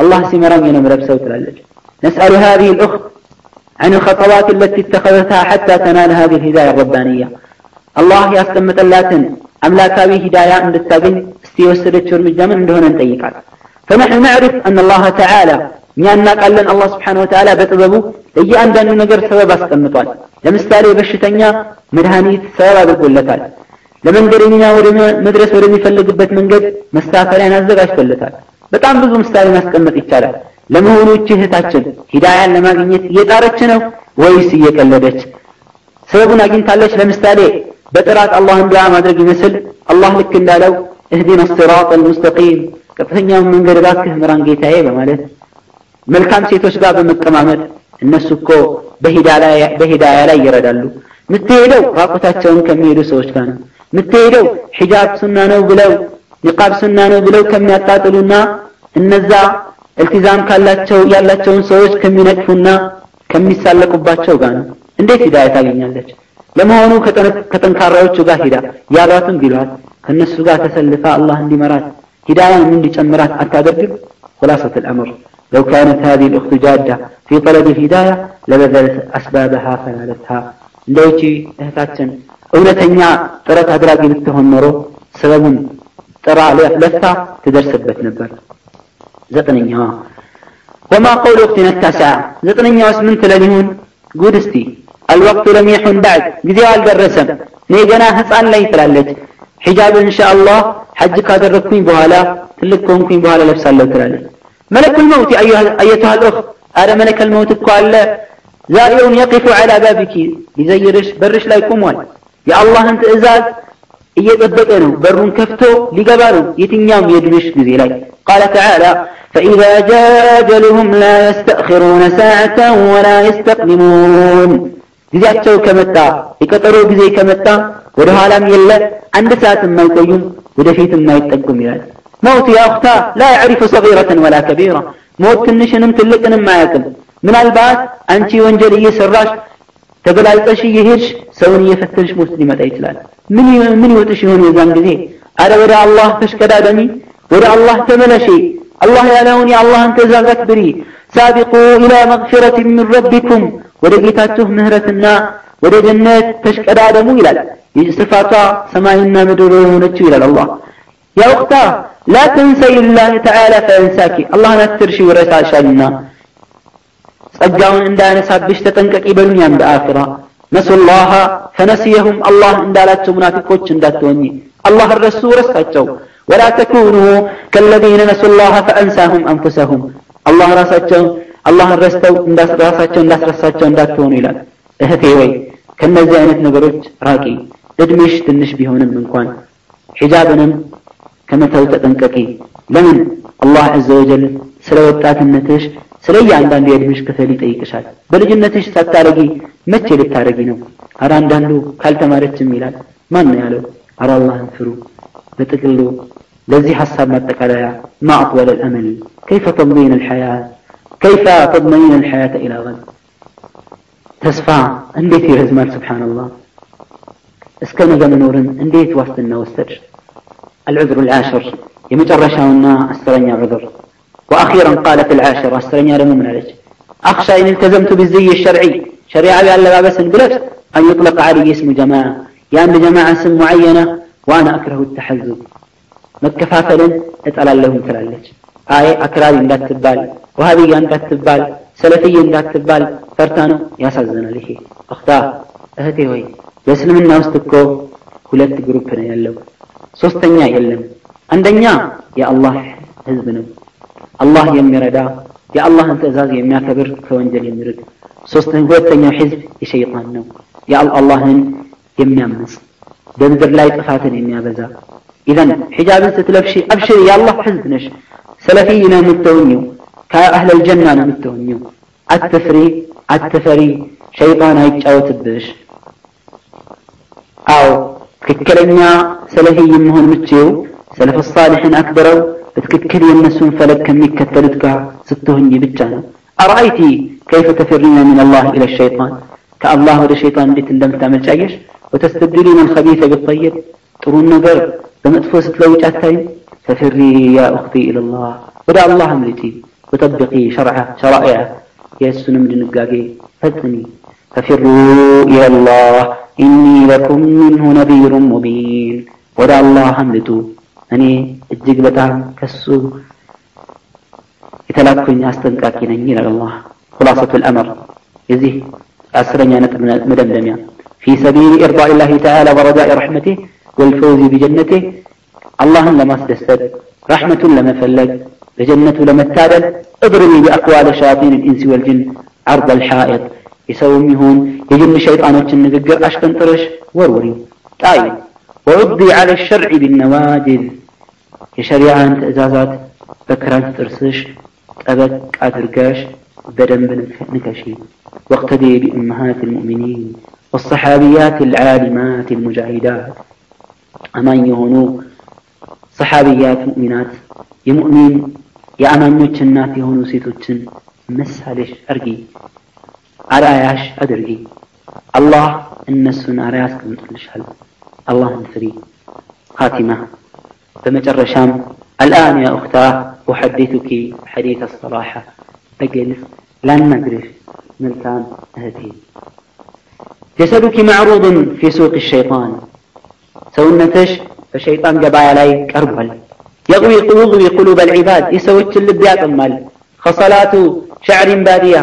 الله سمران ينمر بسوت لالج نسأل هذه الأخت عن الخطوات التي اتخذتها حتى تنال هذه الهداية الربانية. አላህ ያስቀመጠላትን አምላካዊ ሂዳያ እንድታገኝ እስቲ የወሰደችው እርምጃ ምን እንደሆነ እንጠይቃል። ፈነሕኑ ነዕሪፍ አን አላህ ተዓላ እኛ እናውቃለን አላህ ስብሓነሁ ወተዓላ በጥበቡ ለእያንዳንዱ ነገር ሰበብ አስቀምጧል። ለምሳሌ በሽተኛ መድኃኒት ሰበብ አድርጎለታል። ለመንገደኛ ወደ መድረስ ወደሚፈልግበት መንገድ መሳፈሪያን አዘጋጅቶለታል። በጣም ብዙ ምሳሌ ማስቀመጥ ይቻላል። ለመሆኑ ይህች እህታችን ሂዳያን ለማግኘት እየጣረች ነው ወይስ እየቀለደች? ሰበቡን አግኝታለች። ለምሳሌ በጥራት አላህን ዱዓ ማድረግ ይመስል አላህ ልክ እንዳለው እህዲና ሲራጥ አልሙስተቂም ቀጥተኛውን መንገድ እባክህ ምራን ጌታዬ በማለት መልካም ሴቶች ጋር በመቀማመጥ እነሱ እኮ በሂዳያ ላይ ይረዳሉ። ምትሄደው ራቁታቸውን ከሚሄዱ ሰዎች ጋር ነው። ምትሄደው ሒጃብ ሱና ነው ብለው ኒቃብ ሱና ነው ብለው ከሚያጣጥሉና እነዛ እልቲዛም ካላቸው ያላቸውን ሰዎች ከሚነቅፉና ከሚሳለቁባቸው ጋር ነው። እንዴት ሂዳያ ታገኛለች ለመሆኑ ከጠንካራዎቹ ጋር ሂዳ ያሏትም ቢሏት ከእነሱ ጋር ተሰልፋ አላህ እንዲመራት ሂዳያን እንዲጨምራት አታደርግም خلاصة الأمر لو كانت هذه الأخت جادة في طلب الهداية لبذلت أسبابها فنالتها لوتي እህታችን እውነተኛ ጥረት አድራጊ ብትሆን ኖሮ ሰበቡን ጥራ ለፍታ ትደርስበት ነበር ዘጠነኛዋ وما قول أختنا التاسعة زتنيا واسمن تلنيون قود استي الوقت لم يحن بعد قد الدرسم نيجنا هسان لا يتلالج حجاب إن شاء الله حج كادر ركوين بهالا تلكم كوين بهالا لبسان لو تلالج ملك الموت أيها أيتها الأخت هذا ملك الموت قال زائر يقف على بابك يزيرش برش لا يقوم يا الله أنت إزاز እየጠበቀ ነው በሩን ከፍቶ ሊገባ ነው የትኛውም የእድሜሽ ጊዜ ላይ ቃለ ተዓላ فإذا جاء أجلهم لا يستأخرون ساعة ولا يستقدمون ጊዜያቸው ከመጣ የቀጠሮ ጊዜ ከመጣ ወደ ኋላም የለ አንድ ሰዓትም አይቆዩም ወደፊትም አይጠጉም ይላል ሞት ያ አኽታ ላ ያዕሪፉ ሰጊረተን ወላ ከቢራ ሞት ትንሽንም ትልቅንም አያውቅም ምናልባት አንቺ ወንጀል እየሰራሽ ተበላልጠሽ እየሄድሽ ሰውን እየፈተንሽ ሞት ሊመጣ ይችላል ምን ምን ይወጥሽ ይሆን የዛን ጊዜ አረ ወደ አላህ ተሽቀዳደሚ ወደ አላህ ተመለሺ አላህ ያለውን የአላህን ትእዛዛት ብሪ ሳቢቁ ኢላ መግፊረትን ምን ረቢኩም ወደ ጌታችሁ ምህረትና ወደ ጀነት ተሽቀዳደሙ ይላል ስፋቷ ሰማይና ምድር የሆነችው ይላል አላህ ያ ወቅታ ላ ተንሰይ ላህ ተዓላ ፈየንሳኪ አላህን አትርሺ ይረሳሻልና ጸጋውን እንዳያነሳብሽ ተጠንቀቂ በዱንያም በአኺራ ነሱላህ ፈነሲየሁም አላህ እንዳላቸው ሙናፊቆች እንዳትሆኚ አላህ ረሱ ረሳቸው ወላ ተኩኑ ከለዚነ ነሱላህ ፈአንሳሁም አንፉሰሁም አላህ ራሳቸው አላህን ረስተው እንዳስራሳቸው እንዳስረሳቸው እንዳትሆኑ ይላል እህቴ ወይ ከነዚህ አይነት ነገሮች ራቂ እድሜሽ ትንሽ ቢሆንም እንኳን ሒጃብንም ከመተው ተጠንቀቂ ለምን አላህ አዘ ወጀል ስለ ወጣትነትሽ ስለ እያንዳንዱ የእድሜሽ ክፍል ይጠይቅሻል በልጅነትሽ ሳታረጊ መቼ ልታረጊ ነው አረ አንዳንዱ ካልተማረችም ይላል ማን ነው ያለው አረ አላህን ፍሩ በጥቅሉ ለዚህ ሐሳብ ማጠቃለያ ማዕጥወል አልአመል ከይፈ ተምዲን አልሐያት كيف تضمين الحياة إلى غد تسفى እንዴት ይረዝማል سبحان الله እስከ ነገ መኖርን እንዴት ዋስትና ወሰድሽ العذر العاشر የመጨረሻውና አስረኛ عذر وأخيرا قالت العاشرة أسترنيا لم من عليك أخشى إن التزمت بالزي الشرعي شريعة بألا بابس قلت أن يطلق علي اسم جماعة يعني جماعة اسم معينة وأنا أكره التحزب مكفافل اتقال لهم تلالج አይ አክራሪ እንዳትባል ዋሃብያ እንዳትባል ሰለፍይ እንዳትባል ፈርታ ነው ያሳዝናል ይሄ አክታ እህቴ ሆይ በእስልምና ውስጥ እኮ ሁለት ግሩፕ ነው ያለው ሶስተኛ የለም አንደኛ የአላህ ህዝብ ነው አላህ የሚረዳ የአላህን ትእዛዝ የሚያከብር ከወንጀል የሚርቅ ሁለተኛው ህዝብ የሸይጣን ነው የአላህን የሚያመጽ በምድር ላይ ጥፋትን የሚያበዛ ኢዘን ሒጃብን ስትለብሺ አብሽሪ የአላህ ህዝብ ነሽ ሰለፊይ ነው የምትሆኝው፣ ከአህለል ጀና ነው የምትሆኝው። አትፍሪ፣ አትፈሪ፣ ሸይጣን አይጫወትብሽ። አዎ ትክክለኛ ሰለፊይ መሆን ምችው ሰለፍ ሳሊሕን አክብረው በትክክል የእነሱን ፈለግ ከሚከተሉት ጋር ስትሆኝ ብቻ ነው። አርአይቲ ከይፈ ተፍሪነ ምን አላህ ኢለ ሸይጣን ከአላህ ወደ ሸይጣን እንዴት እንደምታመልጫየሽ ወተስተብዲሉን አልኸቢሰ ቢጠይብ ጥሩን ነገር በመጥፎ ስትለውጭ አታይም? ፈፍሪ ያ እኽቲ ኢለላህ ወደ አላህ አምልጪ ወጠብቂ ሸርዐ ሸራኢዐ የእሱንም ድንጋጌ ፈጽሚ ፈፊሩ ኢለላህ ኢኒ ለኩም ሚንሁ ነቢሩን ሙቢን ወደ አላህ አምልጡ እኔ እጅግ በጣም ከሱ የተላኩኝ አስጠንቃቂ ነኝ ይላል አላህ خلاصة الأمر የዚህ አስረኛ ነጥብ መደምደሚያ في سبيل إرضاء الله تعالى ورجاء رحمته والفوز بجنته اللهم لما استسد رحمة لما فلق بجنة لما التابل اضربي بأقوال شياطين الإنس والجن عرض الحائط يسوم يهون يجن شيطانات النذقر أشكن طرش وروري طيب وعضي على الشرع بالنواجذ የሸሪዓን ትእዛዛት በክራንት ጥርስሽ ጠበቅ አድርጋሽ በደንብ ንከሺ واقتدي بأمهات المؤمنين والصحابيات العالمات المجاهدات أمان يهونو صحابيات مؤمنات يا مؤمن يا أمان يوتشنا في هون وسيتوتشن مس هذا أرجي على عياش أدرجي الله إن السنة رياس كم هل الله نفري خاتمة فما الرشام الآن يا أختاه أحدثك حديث الصراحة أجلس لن ندرش كان هذه جسدك معروض في سوق الشيطان سونتش فشيطان جبايا لاي كربل يغوي يغوي قلوب العباد يسوي تشلب يا تمال خصلاته شعر باديه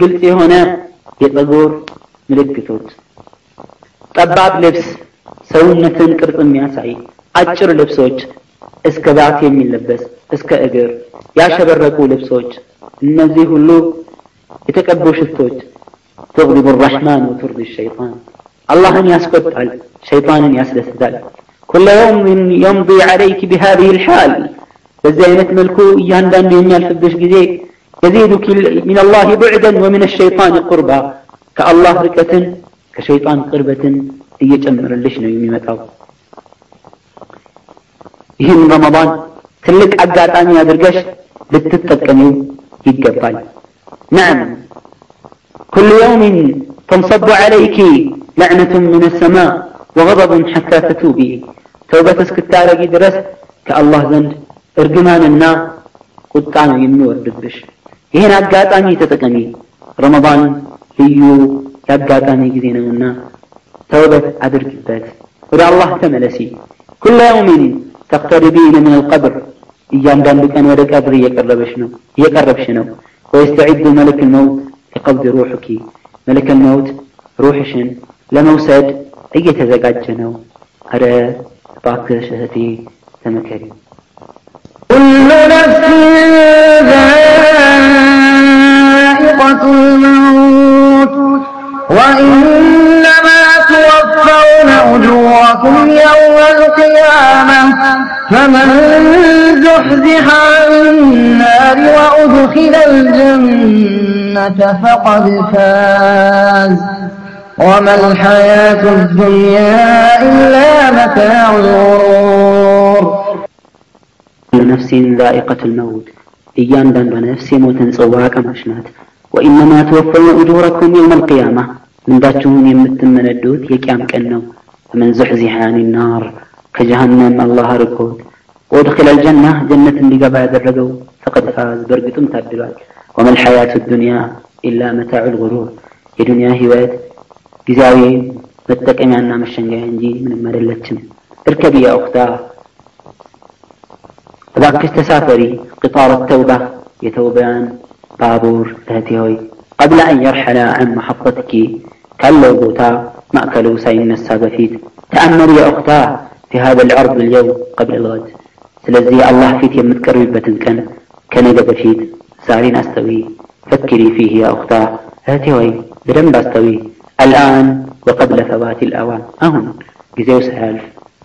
قلت هنا يتغور ملك توت طباب لبس سونة كرت يا سعيد. أجر لبسوج اسك ذات يمين لبس اسك اجر. يا شبر ركو لبسوج النزي هلو يتكبر شفتوج تغضب الرحمن وترضي الشيطان። الله ان يسكت الشيطان ان يسدس ذلك كل يوم يمضي عليك بهذه الحال بزينة ملكو يهندان يميال فدش جزي يزيدك من الله بعدا ومن الشيطان قربا كالله ركة كشيطان قربة يجمر اللي شنو يمي متاو ይህን ረመዳን ትልቅ አጋጣሚ አድርገሽ ልትጠቀሚው ይገባል نعم كل يوم تنصب عليك لعنة من السماء وغضب حتى تتوبي ተውበት እስክታረጊ ድረስ ከአላህ ዘንድ እርግማንና ቁጣ ነው የሚወርድብሽ። ይህን አጋጣሚ ተጠቀሚ። ረመዳን ልዩ የአጋጣሚ ጊዜ ነውና ተውበት አድርጊበት፣ ወደ አላህ ተመለሲ። ኩለ የውሚን ተቅተሪቢነ ምን አልቀብር፣ እያንዳንዱ ቀን ወደ ቀብር እየቀረበሽ ነው እየቀረብሽ ነው። ወየስተዒዱ መለክ ልመውት ሊቀብድ ሩሑኪ፣ መለክ ልመውት ሩሕሽን ለመውሰድ እየተዘጋጀ ነው። አረ قطعت شهادتي سما كريم. كل نفس ذائقة الموت وإنما توفون أجوركم يوم القيامة فمن زحزح عن النار وأدخل الجنة فقد فاز. وما الحياة الدنيا إلا متاع الغرور كل نفس ذائقة الموت እያንዳንዷ ነፍስ የሞትን ጽዋ ቀማሽ ናት ወኢነማ ትወፈውነ ኡጁረኩም የውም አልቅያማ ምንዳችሁን የምትመነዱት የቅያም ቀን ነው ፈመን ዙሕዚሐ አን ናር ከጀሃነም አላህ ርቆት ወድኪለ ልጀና ጀነት እንዲገባ ያደረገው ፈቀድ ፋዝ በእርግጡም ታድሏል ወማ ልሐያቱ ዱንያ ኢላ መታዑ ልጉሩር የዱንያ ህይወት ጊዜያዊ መጠቀሚያና መሸንገያ እንጂ ምንም አይደለችም እርከቢ ያ ኡክታ እባክሽ ተሳፈሪ ቅጣር ተውባ የተውበያን ባቡር እህቴ ሆይ ቀብለ አን የርሐላ አን መሐጠትኪ ካለው ቦታ ማዕከሉ ሳይነሳ በፊት تأمل يا أختاه في هذا العرض اليوم قبل الغد سلزي الله فيك يمتكر ببتن كان كان بفيت سارين أستوي فكري فيه يا أختاه هاتي وين بدم أستوي الآن وقبل فوات الأوان. أهون. جزيو سهالف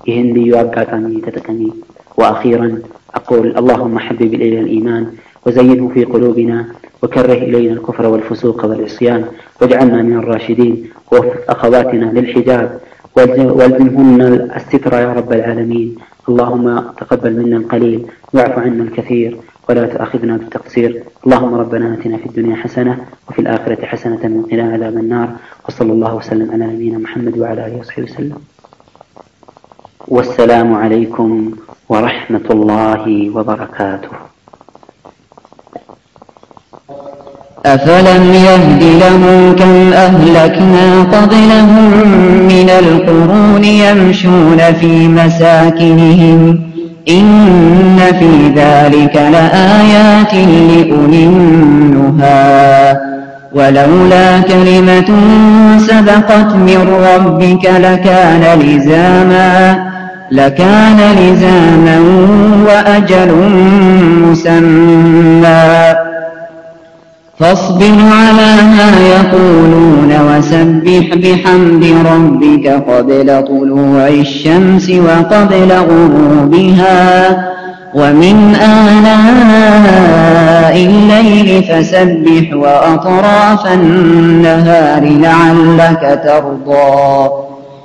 يهندي يوقع تتكمي وأخيرا أقول اللهم حبب إلينا الإيمان وزينه في قلوبنا وكره إلينا الكفر والفسوق والعصيان واجعلنا من الراشدين ووفق أخواتنا للحجاب والزمهن الستر يا رب العالمين. اللهم تقبل منا القليل واعف عنا الكثير. ولا تؤاخذنا بالتقصير. اللهم ربنا آتنا في الدنيا حسنة وفي الآخرة حسنة وقنا عذاب النار. وصلى الله وسلم على نبينا محمد وعلى آله وصحبه وسلم. والسلام عليكم ورحمة الله وبركاته. أفلم يهد لهم كم أهلكنا قبلهم من القرون يمشون في مساكنهم إن في ذلك لآيات لأولي النهى ولولا كلمة سبقت من ربك لكان لزاما لكان لزاما وأجل مسمى فاصبر على ما يقولون وسبح بحمد ربك قبل طلوع الشمس وقبل غروبها. ومن آناء الليل فسبح وأطراف النهار لعلك ترضى.